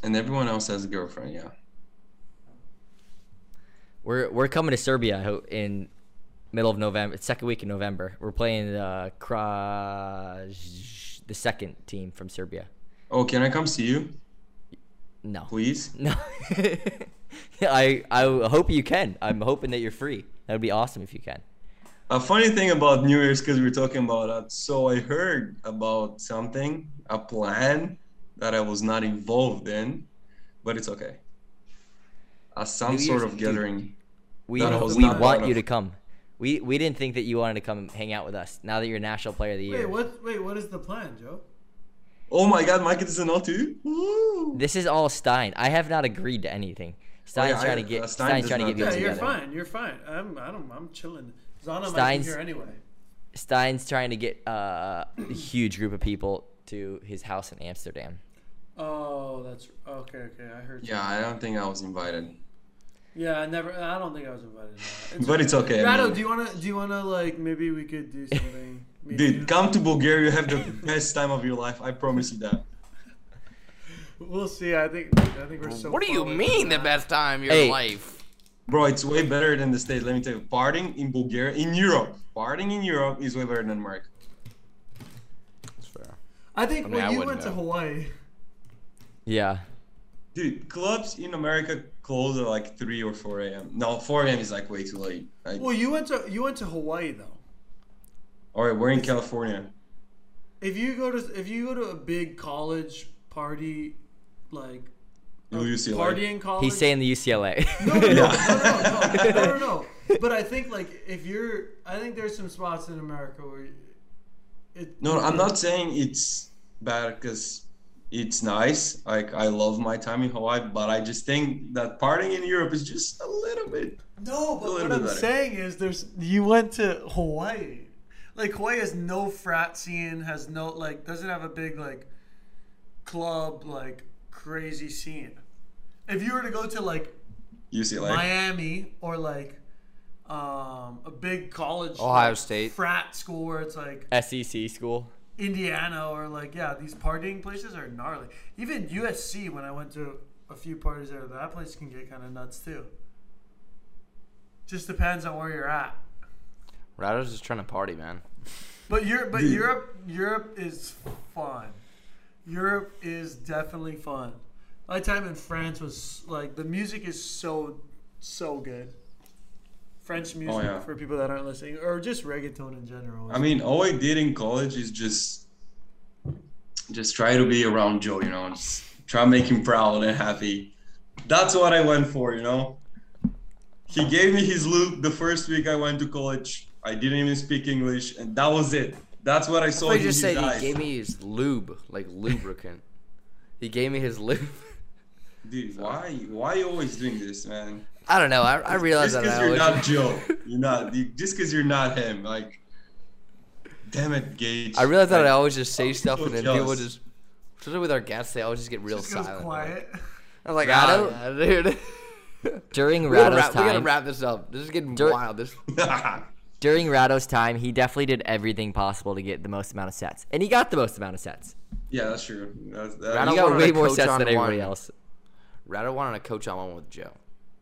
and everyone else has a girlfriend. Yeah. We're we're coming to Serbia in middle of November, second week in November. We're playing uh, Kraj, the second team from Serbia. Oh, can I come see you, No, please? no. I I hope you can. I'm hoping that you're free. That would be awesome if you can. A funny thing about New Year's, because we're talking about that. So I heard about something, a plan that I was not involved in, but it's okay. Uh, some New sort Year's- of dude, gathering. We That I was we want you of. to come. We we didn't think that you wanted to come hang out with us. Now that you're National Player of the Year. Wait, what? Wait, what is the plan, Joe? Oh my God, Mike doesn't know too. Woo! This is all Stijn. I have not agreed to anything. Stijn's Oh, yeah, I- trying to get uh, Stijn Stijn's trying to not get Yeah, me you're fine. You're fine. I'm. I don't. I'm chilling. Zana might be Stijn's- here anyway. Stijn's trying to get uh, a huge group of people to his house in Amsterdam. Oh, that's okay. Okay, I heard. Yeah, I don't think I was invited. Yeah, I never. I don't think I was invited. To that. But it's okay, I Rado, mean- do you wanna? Do you wanna like maybe we could do something? Dude, you? come to Bulgaria, you have the best time of your life. I promise you that. We'll see. I think. I think we're so. What do you mean the that. best time of your Hey. life? Bro, it's way better than the States. Let me tell you, partying in Bulgaria, in Europe, partying in Europe is way better than America. That's fair. I think I mean, when I you wouldn't went to. Hawaii. Yeah. Dude, clubs in America close at like 3 or 4 a.m. No, 4 a.m. is like way too late. Like, Well, you went to you went to Hawaii though. all right, we're in California. If you go to if you go to a big college party, like UCLA. partying college. He's saying the UCLA. no, no, no, no, no, no, no, no. But I think like if you're, I think there's some spots in America where it. No, I'm not saying it's bad because it's nice. Like I love my time in Hawaii, but I just think that partying in Europe is just a little bit. No, but what I'm better. saying is, there's you went to Hawaii. Like Hawaii has no frat scene, has no like doesn't have a big like club like crazy scene. If you were to go to like UCLA. Miami or like um, a big college, Ohio like, State. frat school where it's like SEC school. Indiana or like yeah, these partying places are gnarly. Even USC when I went to a few parties there, that place can get kind of nuts too. Just depends on where you're at. Rado's just trying to party, man. But Europe, but Dude. Europe, Europe is fun. Europe is definitely fun. My time in France was like the music is so so good. French oh, music Oh, yeah. for people that aren't listening, or just reggaeton in general. I mean, all I did in college is just just try to be around Joe, you know, just try to make him proud and happy. That's what I went for, you know. He gave me his loot the first week I went to college. I didn't even speak English, and that was it. That's what I saw So in just his said he gave me his lube, like lubricant. he gave me his lube. Dude, why why you always doing this, man? I don't know. I, I realized Just that. because you're not Joe, you're not. you- Just because you're not him, like. Damn it, Gage. I realized that I always just say I'm stuff so and then people just, especially with our guests, they always just get real just goes silent. quiet. I'm like, Rado? ah, dude. During we, gotta Rado's wrap, we gotta wrap this up. This is getting Dur- wild. This during Rado's time, he definitely did everything possible to get the most amount of sets, and he got the most amount of sets. yeah, that's true. That's, that, Rado He got way more sets on than everybody one. else. Rado wanted to coach on one with Joe.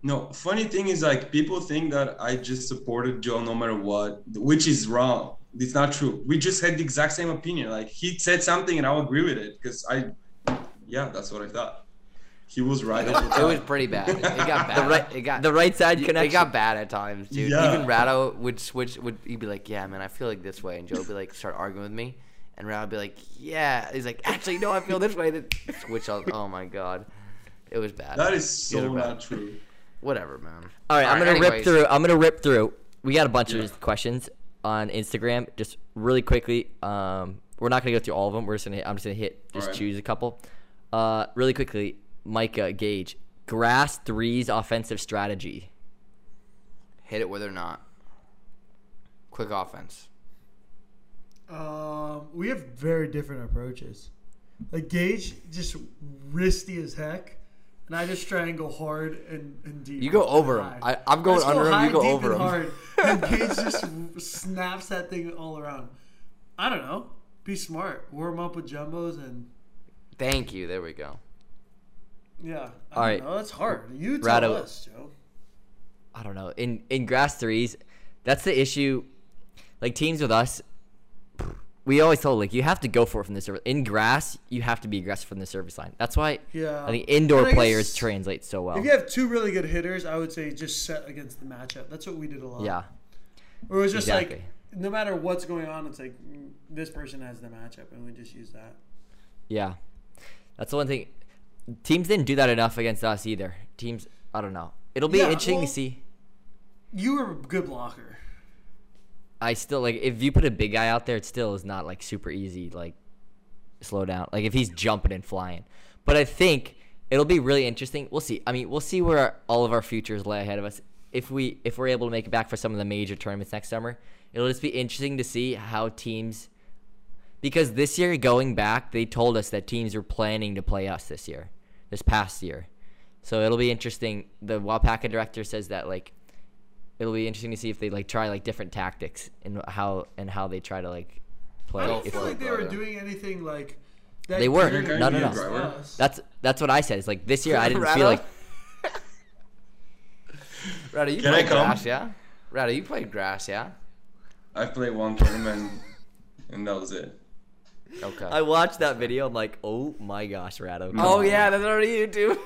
No, funny thing is like people think that I just supported Joe no matter what, which is wrong. It's not true. We just had the exact same opinion. Like he said something and I'll agree with it because I, yeah, that's what I thought. He was right. It was, it was pretty bad. It got bad. The right, it got the right side connection. It got bad at times, dude. Yeah. Even Rado would switch. Would he'd be like, "Yeah, man, I feel like this way," and Joe would be like, start arguing with me, and Rado would be like, "Yeah." He's like, "Actually, no, I feel this way." Then switch on. Oh my god, it was bad. That is so not true. Whatever, man. All right, I'm gonna rip through. I'm gonna rip through. We got a bunch of questions on Instagram. Just really quickly. Um, we're not gonna go through all of them. We're just gonna. Hit, I'm just gonna hit. Just Alright. choose a couple. Uh, really quickly, Micah Gage. Grass threes offensive strategy. Hit it with or not. Quick offense. Um, we have very different approaches. Like Gage, just risky as heck, and I just try and go hard and, and deep. You go over him. I- I'm going Let's go under him, you go deep, over and him. Hard, and Gage just snaps that thing all around. I don't know. Be smart. Warm up with jumbos and Thank you. There we go. yeah. I All don't right. know. That's hard. You tell Rado- us, Joe. I don't know. In in grass threes, that's the issue. Like teams with us, we always told like you have to go for it from the service. In grass, you have to be aggressive from the service line. That's why Yeah. I think indoor I players translate so well. If you have two really good hitters, I would say just set against the matchup. That's what we did a lot. yeah. It was just Exactly. like no matter what's going on, it's like mm, this person has the matchup, and we just use that. Yeah. That's the one thing. Teams didn't do that enough against us either. Teams, I don't know. It'll be Yeah, interesting well- to see. You were a good blocker. I still like if you put a big guy out there, it still is not like super easy. Like slow down. Like if he's jumping and flying, but I think it'll be really interesting. We'll see. I mean, we'll see where all of our futures lay ahead of us. If we if we're able to make it back for some of the major tournaments next summer, it'll just be interesting to see how teams. Because this year, going back, they told us that teams were planning to play us this year, this past year. So it'll be interesting. The Wapaka director says that like it'll be interesting to see if they like try like different tactics and how and how they try to like play. I don't feel like they brother. were doing anything like. That They weren't. geared No, no, no. Us. that's that's what I said. It's like this year I didn't Rado? feel like Rado, you Can I played come? grass, yeah? Rado, you played grass, yeah? I played one tournament, and that was it. Okay. I watched that video. I'm like, oh my gosh, Rado. come oh on." yeah, that's already YouTube.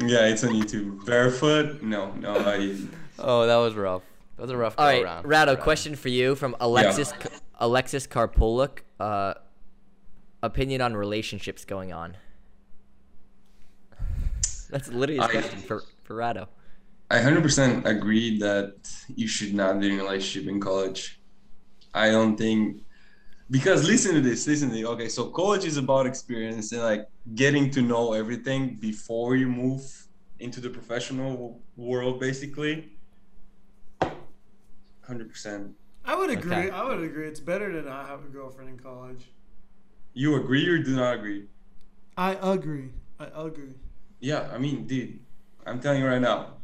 Yeah, it's on YouTube. Barefoot? No, no, I. Oh, that was rough. That was a rough All go right, around. Rado. Question for you from Alexis Alexis Karpuluk. Uh, opinion on relationships going on. That's literally his I- question for for Rado. I 100% agree that you should not be in a relationship in college. I don't think because listen to this, listen to this. Okay, so college is about experience and like getting to know everything before you move into the professional world, basically. 100%. I would agree. Okay. I would agree. It's better to not have a girlfriend in college. You agree or do not agree? I agree. I agree. Yeah, I mean, dude, I'm telling you right now,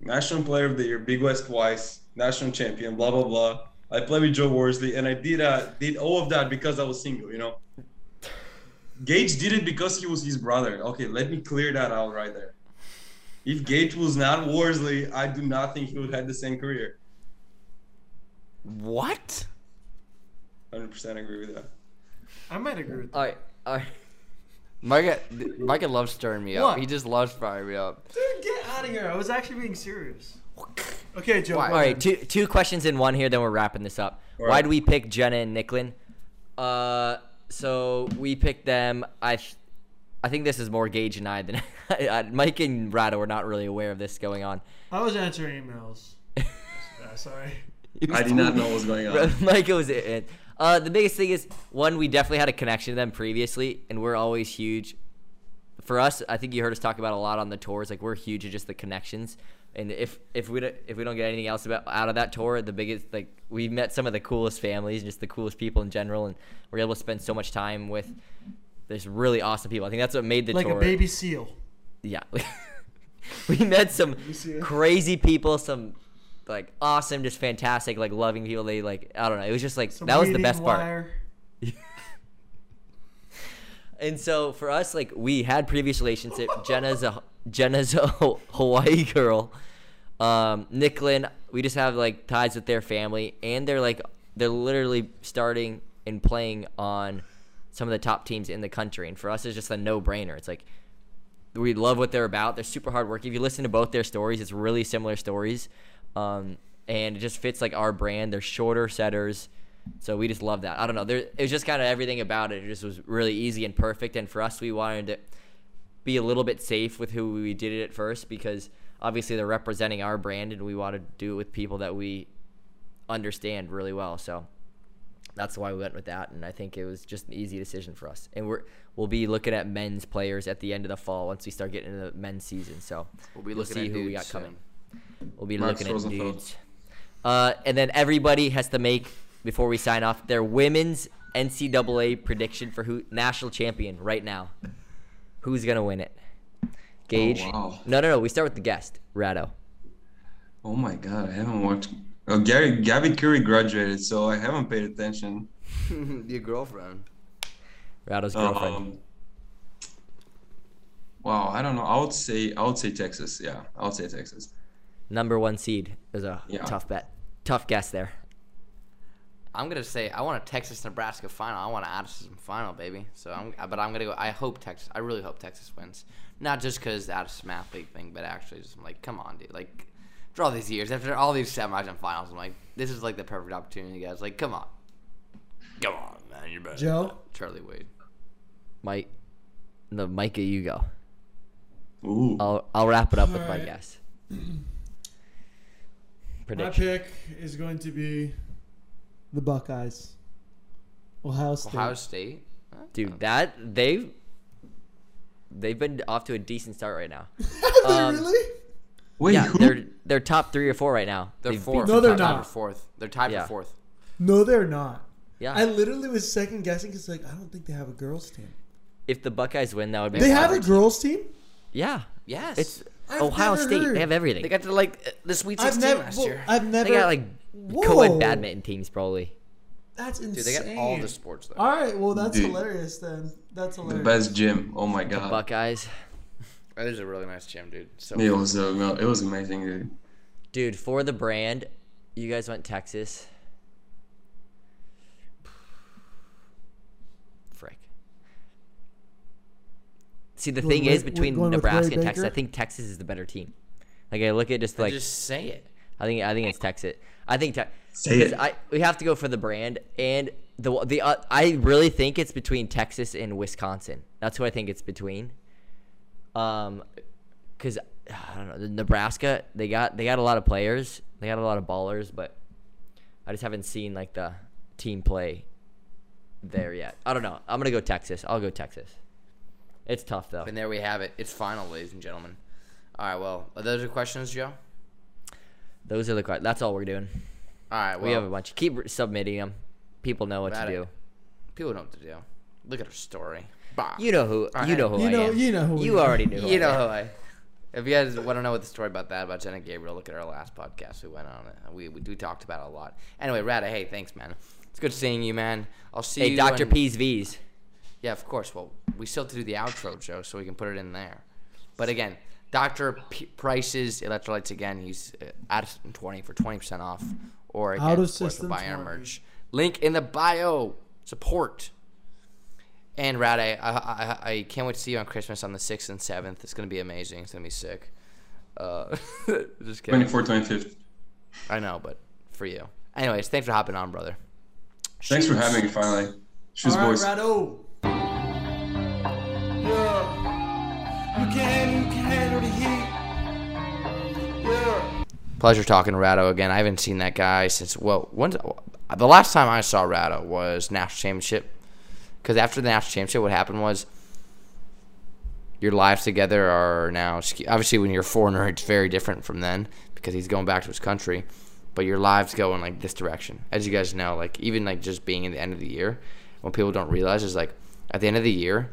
national player of the year, Big West twice, national champion, blah blah blah. I played with Joe Worsley, and I did uh, did all of that because I was single. You know, Gage did it because he was his brother. Okay, let me clear that out right there. If Gage was not Worsley, I do not think he would have the same career. What? 100% agree with that. I might agree with that. All right, all right. Micah, Micah loves stirring me up. What? He just loves firing me up. Dude, get out of here. I was actually being serious. Okay, Joe. Why? All right, two two questions in one here. Then we're wrapping this up. All Why right. do we pick Jenna and Nicklin? Uh, so we picked them. I, I think this is more Gage and I than I, Mike and Rado are not really aware of this going on. I was answering emails. Yeah, sorry. I did not know what was going on. Micah was it. Uh, the biggest thing is one, we definitely had a connection to them previously, and we're always huge. For us, I think you heard us talk about a lot on the tours. Like we're huge at just the connections, and if if we don't, if we don't get anything else about out of that tour, the biggest like we met some of the coolest families, and just the coolest people in general, and we're able to spend so much time with. There's really awesome people. I think that's what made the Like tour. a baby seal. Yeah. we met some crazy people, some like awesome, just fantastic, like loving people. They like I don't know. It was just like that was the best part. And so for us, like we had previous relationship. Jenna's a Jenna's a Hawaii girl. Um, Nicklin, we just have like ties with their family, and they're like they're literally starting and playing on some of the top teams in the country. And for us, it's just a no brainer. It's like we love what they're about. They're super hard work. If you listen to both their stories, it's really similar stories, um, and it just fits like our brand. They're shorter setters, so we just love that. I don't know. There, it was just kind of everything about it. It just was really easy and perfect. And for us, we wanted to be a little bit safe with who we did it at first because obviously they're representing our brand, and we want to do it with people that we understand really well. So that's why we went with that, and I think it was just an easy decision for us. And we're we'll be looking at men's players at the end of the fall once we start getting into the men's season. So We'll be looking see at who we got coming. Soon. We'll be Max looking at Rosenfeld. dudes. Uh, and then everybody has to make before we sign off their women's NCAA prediction for who national champion right now. Who's gonna win it? Gage. wow. No, no, no. We start with the guest, Rado. Oh my god, I haven't watched. Oh, Gary Gabby Curry graduated, so I haven't paid attention. Your girlfriend. Rado's girlfriend. Um, wow, I don't know. I would say I would say Texas. Yeah, I would say Texas. Number one seed is a Yeah. tough bet. Tough guess there. I'm gonna say I want a Texas Nebraska final. I want an Addison final, baby. So I'm, but I'm gonna go. I hope Texas. I really hope Texas wins. Not just because the Addison athlete thing, but actually just I'm like, come on, dude. Like, for all these years, after all these semis and finals, I'm like, this is like the perfect opportunity, guys. Like, come on, come on, man. You're better. Joe? that. Charlie Wade. Mike, no, Micah, you go. Ooh. I'll I'll wrap it up with my Alright. guess. My pick is going to be the Buckeyes. Ohio State. Ohio State. Dude, that they've they've been off to a decent start right now. Are they um, really? Wait, yeah, who? they're they're top three or four right now. They're They've fourth. No, they're tied not. For fourth. They're tied Yeah. for fourth. No, they're not. Yeah, I literally was second guessing because like I don't think they have a girls team. if the Buckeyes win, that would be. They have a average. girls team. Yeah, Yes. it's I've Ohio State. heard. They have everything. they got to like uh, the Sweet I've 16 never. last well, year. I've never. They got like Whoa. co-ed badminton teams probably. That's insane. Dude, they got all the sports though. All right, well that's Dude. hilarious then. That's hilarious. the hilarious. best gym. Oh my god. The Buckeyes, That is a really nice gym, dude. So It was uh, no, it was amazing, dude. dude. For the brand, you guys went Texas. See, the thing is we're between Nebraska and Texas, I think Texas is the better team. Like I look at just like just say it. I think I think it's Texas. I think te- Say it. I we have to go for the brand and the the uh, I really think it's between Texas and Wisconsin. That's who I think it's between. Um, because I don't know the Nebraska they got they got a lot of players they got a lot of ballers but I just haven't seen like the team play there yet. I don't know. I'm gonna go Texas. I'll go Texas. It's tough though. And there we have it. It's final, ladies and gentlemen. All right. Well, are those your questions, Joe? Those are the questions. that's all we're doing. All right. Well, we have a bunch. Keep submitting them. People know what to About it. do. people know what to do. Look at her story. Bah. You know who. All you know who You I know- am. you know who You we are. already knew. Who You I know am. who I. If you guys want to know what the story about that about Jenna Gabriel, look at our last podcast. We went on it. We we, we talked about it a lot. Anyway, Rado, hey, thanks, man. It's good seeing you, man. I'll see Hey, you. Hey, Doctor in- P's V's. Yeah, of course. Well, we still have to do the outro, Joe, so we can put it in there. But again, Doctor P- Prices electrolytes again. He's uh, at twenty for twenty percent off, or again, Out of of course, system buy our 20. merch. Link in the bio. Support. And Rad, I, I, I, I can't wait to see you on Christmas on the sixth and seventh. It's gonna be amazing. It's gonna be sick. Uh, just kidding. 24, 25th. I know, but for you. Anyways, thanks for hopping on, brother. Thanks for having me finally. Shoes All right, boys. Rado. Can, can. Yeah. Pleasure talking to Rado again. I haven't seen that guy since well, when the last time I saw Rado was national championship. Because after the national championship, what happened was your lives together are now obviously when you're a foreigner, it's very different from then because he's going back to his country. But your lives go in like this direction, as you guys know. Like even like just being in the end of the year, what people don't realize is like at the end of the year,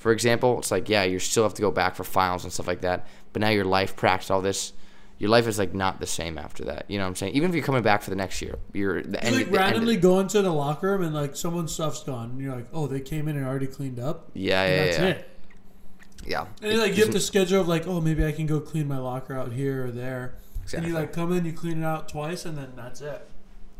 for example, it's like yeah, you still have to go back for finals and stuff like that. But now your life practice all this. Your life is like not the same after that. You know what I'm saying? Even if you're coming back for the next year, you're the end. like the end- randomly go into the locker room and like someone's stuff's gone. And you're like, oh, they came in and already cleaned up. yeah, yeah, that's yeah, it. yeah. And then, like you have the schedule of like, oh, maybe I can go clean my locker out here or there. Exactly. And you like come in, you clean it out twice, and then that's it.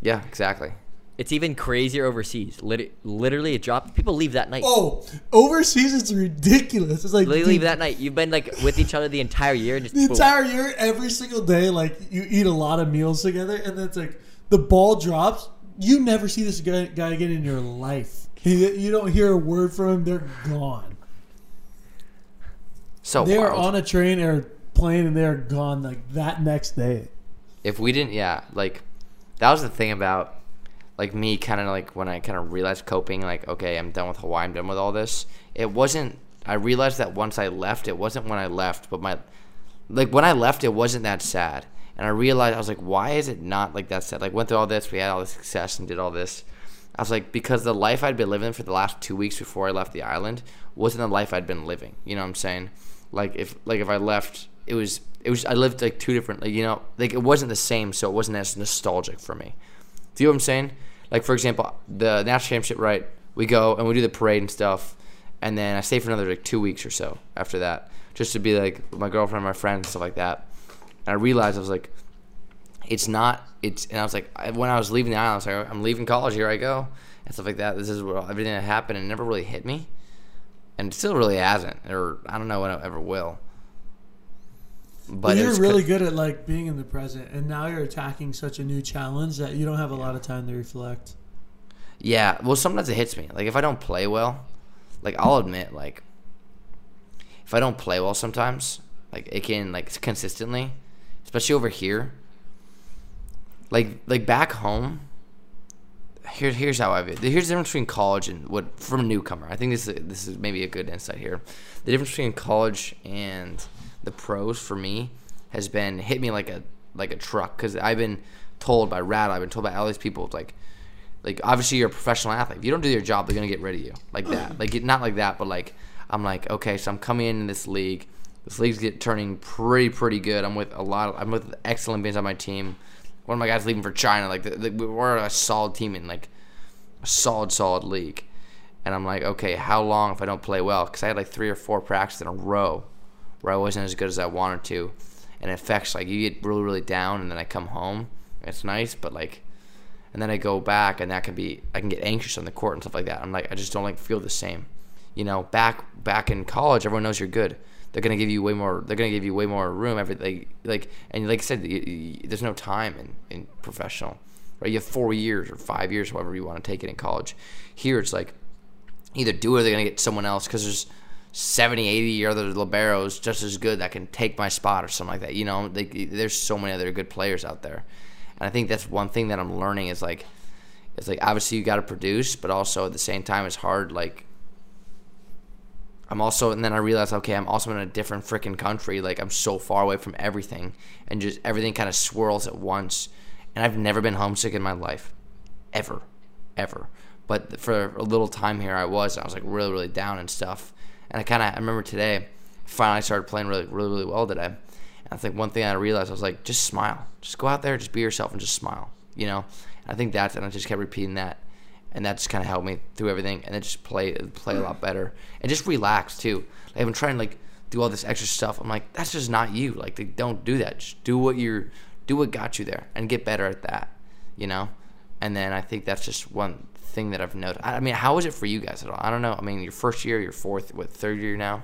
Yeah, exactly. It's even crazier overseas. Lit- literally, it dropped. People leave that night. Oh, overseas it's ridiculous. It's like They leave that night. You've been like with each other the entire year. and Just the boom. entire year, every single day, like you eat a lot of meals together, and then it's like the ball drops. You never see this guy, guy again in your life. He, you don't hear a word from him. They're gone. So They are on a train or plane, and they're gone like that next day. if we didn't yeah like that was the thing about like me kind of like when i kind of realized coping like okay i'm done with hawaii i'm done with all this it wasn't i realized that once i left it wasn't when i left but my like when i left it wasn't that sad and i realized i was like why is it not like that sad like went through all this we had all the success and did all this i was like because the life i'd been living for the last two weeks before i left the island wasn't the life i'd been living you know what i'm saying like if like if i left it was it was I lived like two different like you know like it wasn't the same so it wasn't as nostalgic for me. Do you know what I'm saying? Like for example, the national championship, right? We go and we do the parade and stuff, and then I stay for another like two weeks or so after that, just to be like my girlfriend, my friends, stuff like that. And I realized I was like, it's not. It's and I was like, I, when I was leaving the island, I was like, oh, I'm leaving college. Here I go, and stuff like that. This is where everything that happened, and it never really hit me, and it still really hasn't, or I don't know when it ever will. But But you're really good at like being in the present, and now you're attacking such a new challenge that you don't have a lot of time to reflect. Yeah, well, sometimes it hits me. Like if I don't play well, like I'll admit, like if I don't play well, sometimes like it can like consistently, especially over here. Like like back home. Here, here's how I view. it. Here's the difference between college and what from a newcomer. I think this is this is maybe a good insight here. The difference between college and the pros for me has been hit me like a like a truck because I've been told by Rad, I've been told by all these people like like obviously you're a professional athlete. If you don't do your job, they're gonna get rid of you like that. Like not like that, but like I'm like okay, so I'm coming in this league. This league's get turning pretty pretty good. I'm with a lot. Of, I'm with excellent beings on my team. One of my guys leaving for China. Like the, the, we're a solid team in like a solid solid league. And I'm like, okay, how long if I don't play well? Because I had like three or four practices in a row where I wasn't as good as I wanted to, and it affects like you get really really down, and then I come home. It's nice, but like and then I go back, and that can be I can get anxious on the court and stuff like that. I'm like I just don't like feel the same. You know, back back in college, everyone knows you're good. They're gonna give you way more. They're gonna give you way more room. Everything like and like I said, you, you, there's no time in in professional. Right, you have four years or five years, however you want to take it in college. Here, it's like either do it or they're gonna get someone else because there's 70, 80 other liberos just as good that can take my spot or something like that. You know, like, there's so many other good players out there. And I think that's one thing that I'm learning is like, it's like obviously you got to produce, but also at the same time it's hard. Like, I'm also, and then I realized, okay, I'm also in a different freaking country. Like, I'm so far away from everything, and just everything kind of swirls at once. And I've never been homesick in my life, ever, ever. But for a little time here, I was. I was like really, really down and stuff. And I kind of, I remember today, finally started playing really, really, really well today. And I think one thing I realized, I was like, just smile. Just go out there, just be yourself, and just smile. You know. And I think that's, and I just kept repeating that and that just kind of helped me through everything, and then just play play a lot mm. better, and just relax too. Like, I've been trying to like do all this extra stuff. I'm like, that's just not you. Like, they don't do that. Just do what you're, do what got you there, and get better at that. You know, and then I think that's just one thing that I've noticed. I mean, how is it for you guys at all? I don't know. I mean, your first year, your fourth, what third year now?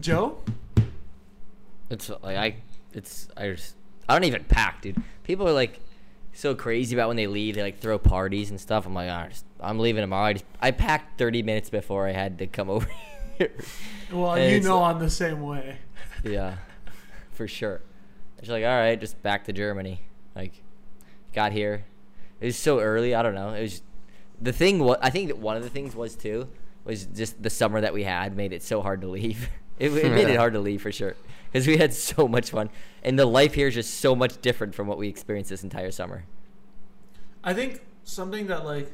Joe? It's like I, it's I just I don't even pack, dude. People are like so crazy about when they leave. They like throw parties and stuff. I'm like, ah, just, I'm leaving tomorrow. I just I packed 30 minutes before I had to come over here. Well, And you know like- I'm the same way. yeah, for sure. It's like, all right, just back to Germany. Like, got here. It was so early. I don't know. It was the thing. What I think that one of the things was too was just the summer that we had made it so hard to leave. It, it made it hard to leave for sure because we had so much fun, and the life here is just so much different from what we experienced this entire summer. I think something that like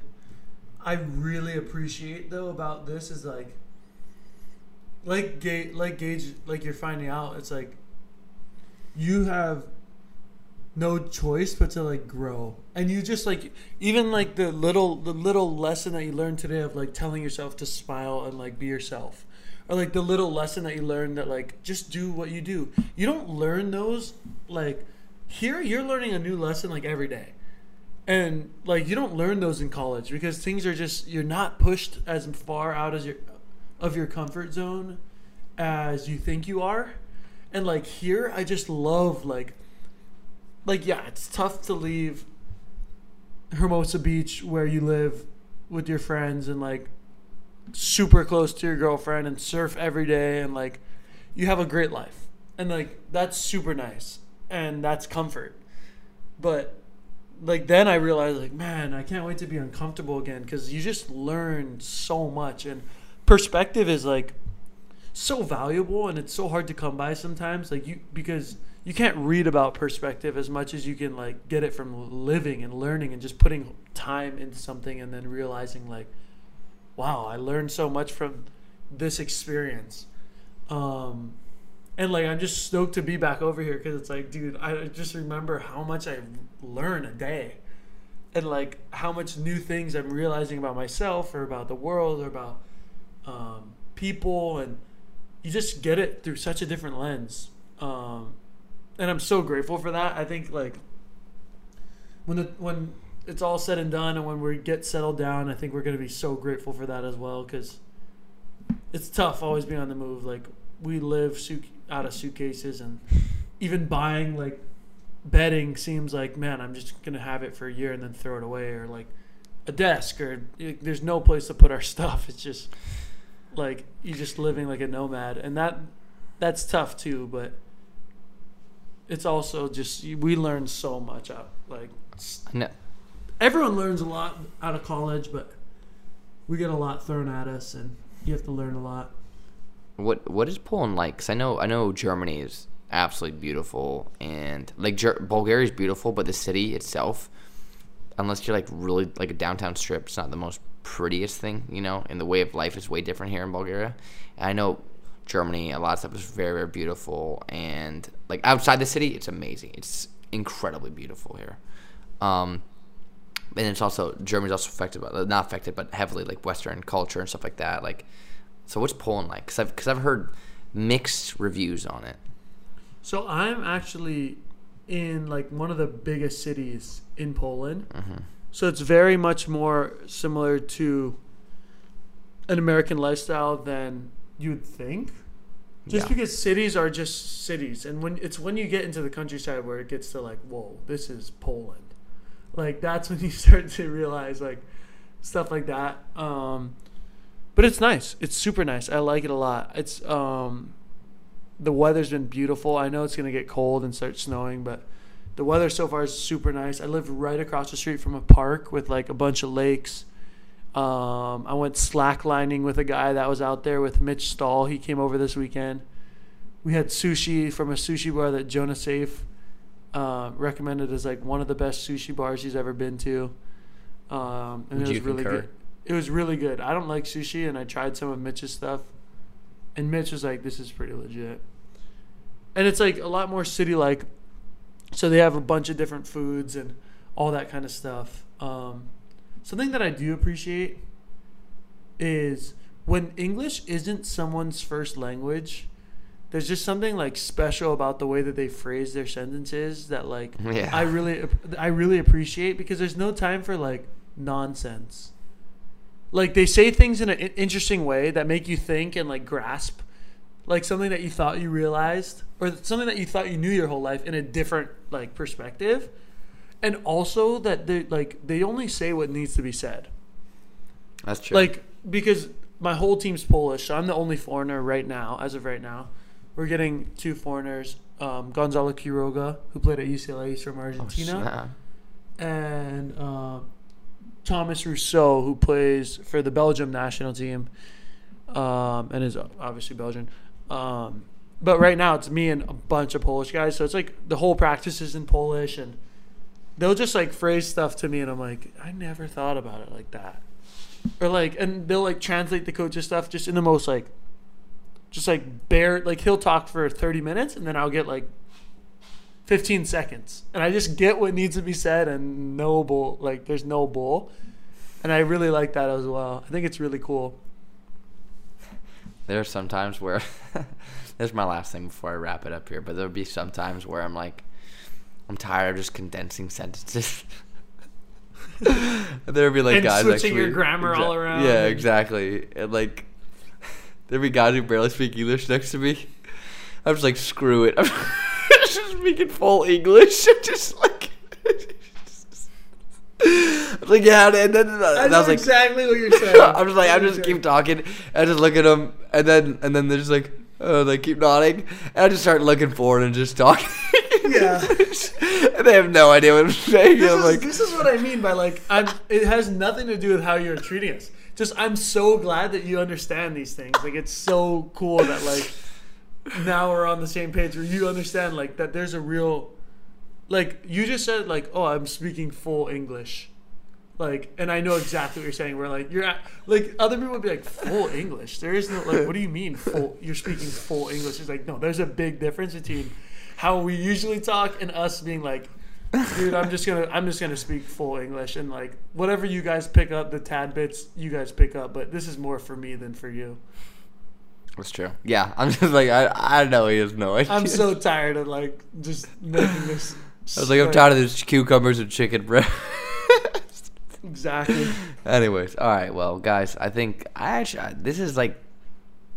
I really appreciate though about this is like like Gage like Gage like you're finding out it's like you have no choice but to like grow. And you just like even like the little the little lesson that you learned today of like telling yourself to smile and like be yourself. Or like the little lesson that you learned that like just do what you do. You don't learn those like here you're learning a new lesson like every day. And like you don't learn those in college because things are just you're not pushed as far out as your of your comfort zone as you think you are. And like here i just love like like yeah it's tough to leave hermosa beach where you live with your friends and like super close to your girlfriend and surf every day and like you have a great life. And like that's super nice and that's comfort. But like then I realized like man I can't wait to be uncomfortable again because you just learn so much and perspective is like so valuable and it's so hard to come by sometimes like you because you can't read about perspective as much as you can like get it from living and learning and just putting time into something and then realizing like wow I learned so much from this experience. Um and like I'm just stoked to be back over here because it's like, dude, I just remember how much I learn a day, and like how much new things I'm realizing about myself or about the world or about um, people, and you just get it through such a different lens. Um, and I'm so grateful for that. I think like when the when it's all said and done, and when we get settled down, I think we're gonna be so grateful for that as well because it's tough always being on the move. Like we live out of suitcases, and even buying like bedding seems like man, I'm just gonna have it for a year and then throw it away, or like a desk, or like, there's no place to put our stuff. It's just like you're just living like a nomad, and that that's tough too. But it's also just we learn so much out like No, everyone learns a lot out of college, but we get a lot thrown at us, and you have to learn a lot. What what is Poland like? Cause I know I know Germany is absolutely beautiful, and like Ger- Bulgaria is beautiful, but the city itself, unless you're like really like a downtown strip, it's not the most prettiest thing, you know. And the way of life is way different here in Bulgaria. And I know Germany, a lot of stuff is very very beautiful, and like outside the city, it's amazing. It's incredibly beautiful here. Um, and it's also Germany's also affected by not affected, but heavily like Western culture and stuff like that. Like, so what's Poland like? Because I've because I've heard mixed reviews on it. So I'm actually in like one of the biggest cities in Poland. So it's very much more similar to an American lifestyle than you'd think. Just Yeah. because cities are just cities, and when it's when you get into the countryside where it gets to like, whoa, this is Poland. Like that's when you start to realize like stuff like that. Um, but it's nice. It's super nice. I like it a lot. It's um, the weather's been beautiful. I know it's gonna get cold and start snowing, but the weather so far is super nice. I live right across the street from a park with like a bunch of lakes. Um, I went slacklining with a guy that was out there with Mitch Stahl. He came over this weekend. We had sushi from a sushi bar that Jonah Seif uh, recommended as like one of the best sushi bars he's ever been to. Um, and Would it was really concur? good. It was really good. I don't like sushi, and I tried some of Mitch's stuff, and Mitch was like, "This is pretty legit." And it's like a lot more city-like, so they have a bunch of different foods and all that kind of stuff. Um, something that I do appreciate is when English isn't someone's first language. There's just something like special about the way that they phrase their sentences that like Yeah. I really I really appreciate because there's no time for like nonsense. Like they say things in an interesting way that make you think and like grasp like something that you thought you realized or something that you thought you knew your whole life in a different like perspective. And also that they like they only say what needs to be said. That's true. Like because my whole team's Polish, so I'm the only foreigner right now, as of right now. We're getting two foreigners, um, Gonzalo Quiroga, who played at UCLA, he's from Oh, Argentina, snap. and uh, Tomas Rousseaux, who plays for the Belgium national team, um, and is obviously Belgian. Um, but right now it's me and a bunch of Polish guys, so it's like the whole practice is in Polish, and they'll just like phrase stuff to me, and I'm like, I never thought about it like that, or like, and they'll like translate the coach's stuff just in the most like, just like bare, like he'll talk for 30 minutes, and then I'll get like 15 seconds. And i just get what needs to be said and no bull like there's no bull. And i really like that as well. I think it's really cool. There are some times where this is my last thing before I wrap it up here, but there'll be some times where I'm like, I'm tired of just condensing sentences. there'd be like And guys switching actually, your grammar all around Yeah, exactly. And like, there'd be guys who barely speak English next to me. I'm just like, screw it. I'm just speaking full English. just like. I'm just like yeah, and then and I, was like, exactly what you're saying I'm just like, I'm just keep talking. I just look at them, and then and then they're just like, oh, they keep nodding, and I just start looking forward and just talking. Yeah. they have no idea what I'm saying. this, I'm is, like, this is what i mean by like i'm it has nothing to do with how you're treating us. Just i'm so glad that you understand these things. Like it's so cool that like now we're on the same page where you understand like that there's a real like you just said like oh i'm speaking full english. Like and i know exactly what you're saying. Where like you're at, like other people would be like full english? There is no like what do you mean full you're speaking full english? It's like no there's a big difference between how we usually talk and us being like dude i'm just gonna i'm just gonna speak full english and like whatever you guys pick up the tad bits you guys pick up but this is more for me than for you that's true. Yeah, I'm just like, I, I know he has no idea. i'm so tired of like just making this I was like, I'm tired of this cucumbers and chicken breast. exactly Anyways, all right. Well, guys, I think I actually I- this is like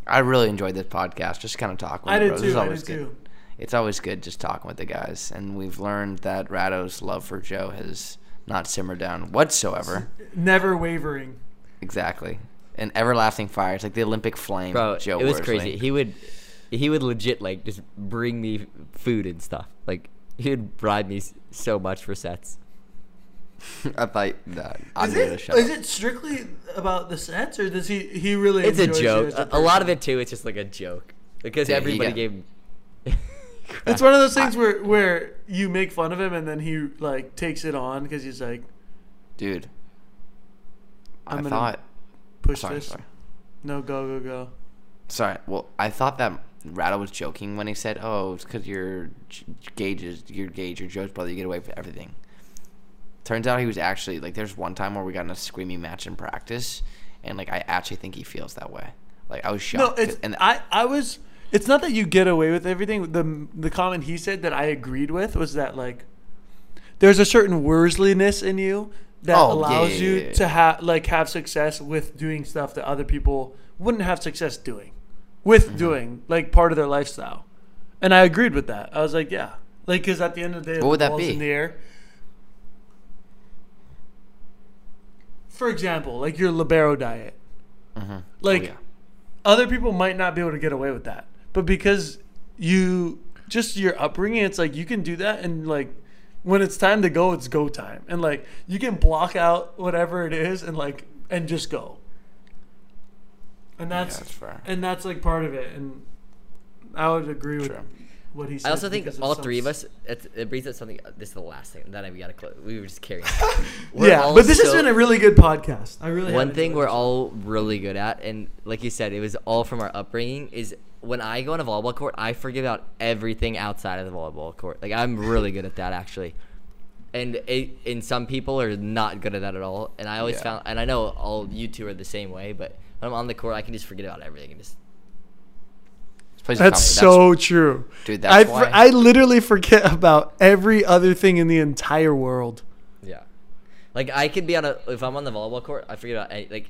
I really enjoyed this podcast. Just kind of talk. With i did bros. Too i always did good. too It's always good just talking with the guys, and we've learned that Rado's love for Joe has not simmered down whatsoever. never wavering exactly, an everlasting fire. It's like the Olympic flame. Bro, Joe it was Worsley. crazy. He would, he would legit like just bring me food and stuff. Like he would bribe me so much for sets. I thought that I'm Is gonna it, shut is up. it strictly about the sets, or does he he really? It's a joke. A, a lot of it too. It's just like a joke because Yeah, everybody got- gave. It's one of those things where where you make fun of him and then he like takes it on because he's like, dude? I'm I gonna thought. push Sorry, this. sorry. No, go go go. Sorry. Well, I thought that Rado was joking when he said, "Oh, it's because your Gage is your Gage, your Joe's brother. You get away with everything." Turns out he was actually like. There's one time where we got in a screaming match in practice, and like I actually think he feels that way. Like I was shocked. No, it's and I I was. It's not that you get away with everything. The the comment he said that I agreed with was that like, there's a certain Worsliness in you that Oh, allows yeah, you yeah, yeah. to have like have success with doing stuff that other people wouldn't have success doing, with Mm-hmm. doing like part of their lifestyle, and I agreed with that. I was like, yeah, like because at the end of the day, What would that be? in the air. For example, like your libero diet. Like Oh, yeah. other people might not be able to get away with that, but because you just your upbringing, it's like you can do that, and like when it's time to go, it's go time, and like you can block out whatever it is, and like and just go. And that's, that's fair. and that's like part of it, and I would agree with True. what he said. I also think all three of us. It, it brings up something. This is the last thing. that we gotta close. We were just carrying. Yeah, but this has been a really good podcast. I really one thing we're all really good at, and like you said, it was all from our upbringing. Is when I go on a volleyball court, I forget about everything outside of the volleyball court. Like I'm really good at that actually, and it, and some people are not good at that at all. And I always Yeah. found, and I know all you two are the same way, but when I'm on the court, I can just forget about everything and just This place is That's so true, Dude, I that's fr- why- I literally forget about every other thing in the entire world. yeah. Like I could be on a if I'm on the volleyball court, I forget about any, like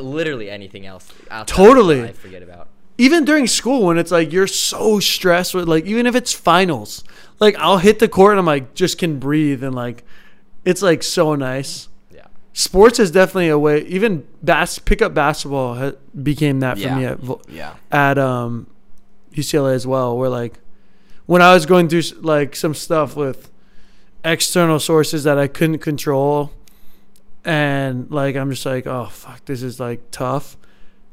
literally anything else. Totally. I forget about. even during school when it's like you're so stressed with like even if it's finals like i'll hit the court and i'm like just can breathe and like it's like so nice Yeah. sports is definitely a way even bas- pickup basketball ha- became that for Yeah. me at, vo- Yeah. at um ucla as well where like when i was going through like some stuff with external sources that i couldn't control and like i'm just like oh fuck this is like tough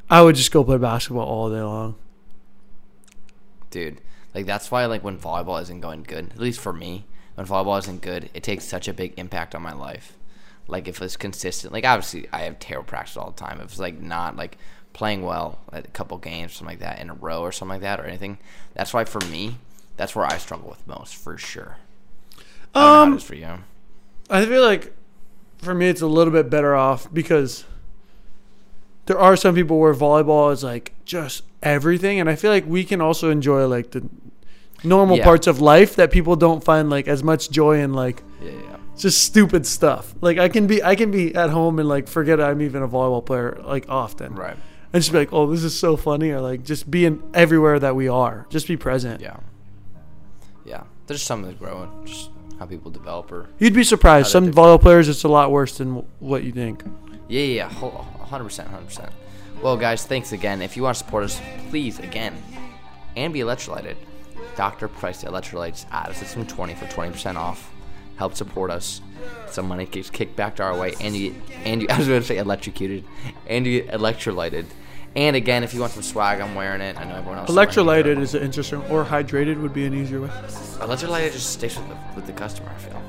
i would just go play basketball all day long dude. Like that's why like when volleyball isn't going good, at least for me, when volleyball isn't good, it takes such a big impact on my life. Like if it's consistent, like obviously I have terrible practice all the time. If it's like not like playing well at a couple games, something like that in a row or something like that or anything, that's why for me, that's where I struggle with most for sure. I don't know how Um, is for you. I feel like for me it's a little bit better off because there are some people where volleyball is like just everything and I feel like we can also enjoy like the normal Yeah. parts of life that people don't find like as much joy in like Yeah, yeah. just stupid stuff. Like I can be I can be at home and like forget I'm even a volleyball player like often. Right. And just be like, "Oh, this is so funny," or like just being everywhere that we are. Just be present. Yeah. Yeah. There's something that grow in just how people develop or You'd be surprised. Some volleyball players, it's a lot worse than what you think. Yeah, yeah, yeah, 100%, 100%. Well, guys, thanks again. If you want to support us, please, again, and be electrolyted, Dr. Price Electrolytes add us system 20 for 20% off. Help support us. Some money gets kicked back to our way, and you, and you, I was going to say electrocuted, and you get electrolyted. And again, if you want some swag, I'm wearing it. I know everyone else. Electrolyted is an interesting, or hydrated would be an easier way. Electrolyted just sticks with the, with the customer, I feel.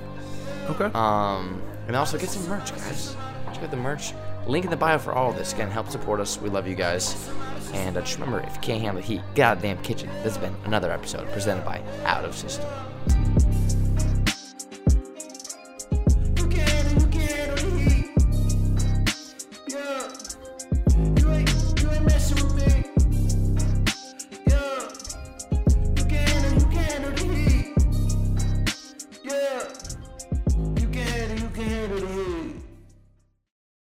Okay. Um, and also get some merch, guys. Check out the merch. Link in the bio for all of this. Again, help support us. We love you guys. And uh, just remember, if you can't handle the heat, get out of the damn kitchen. This has been another episode presented by Out of System.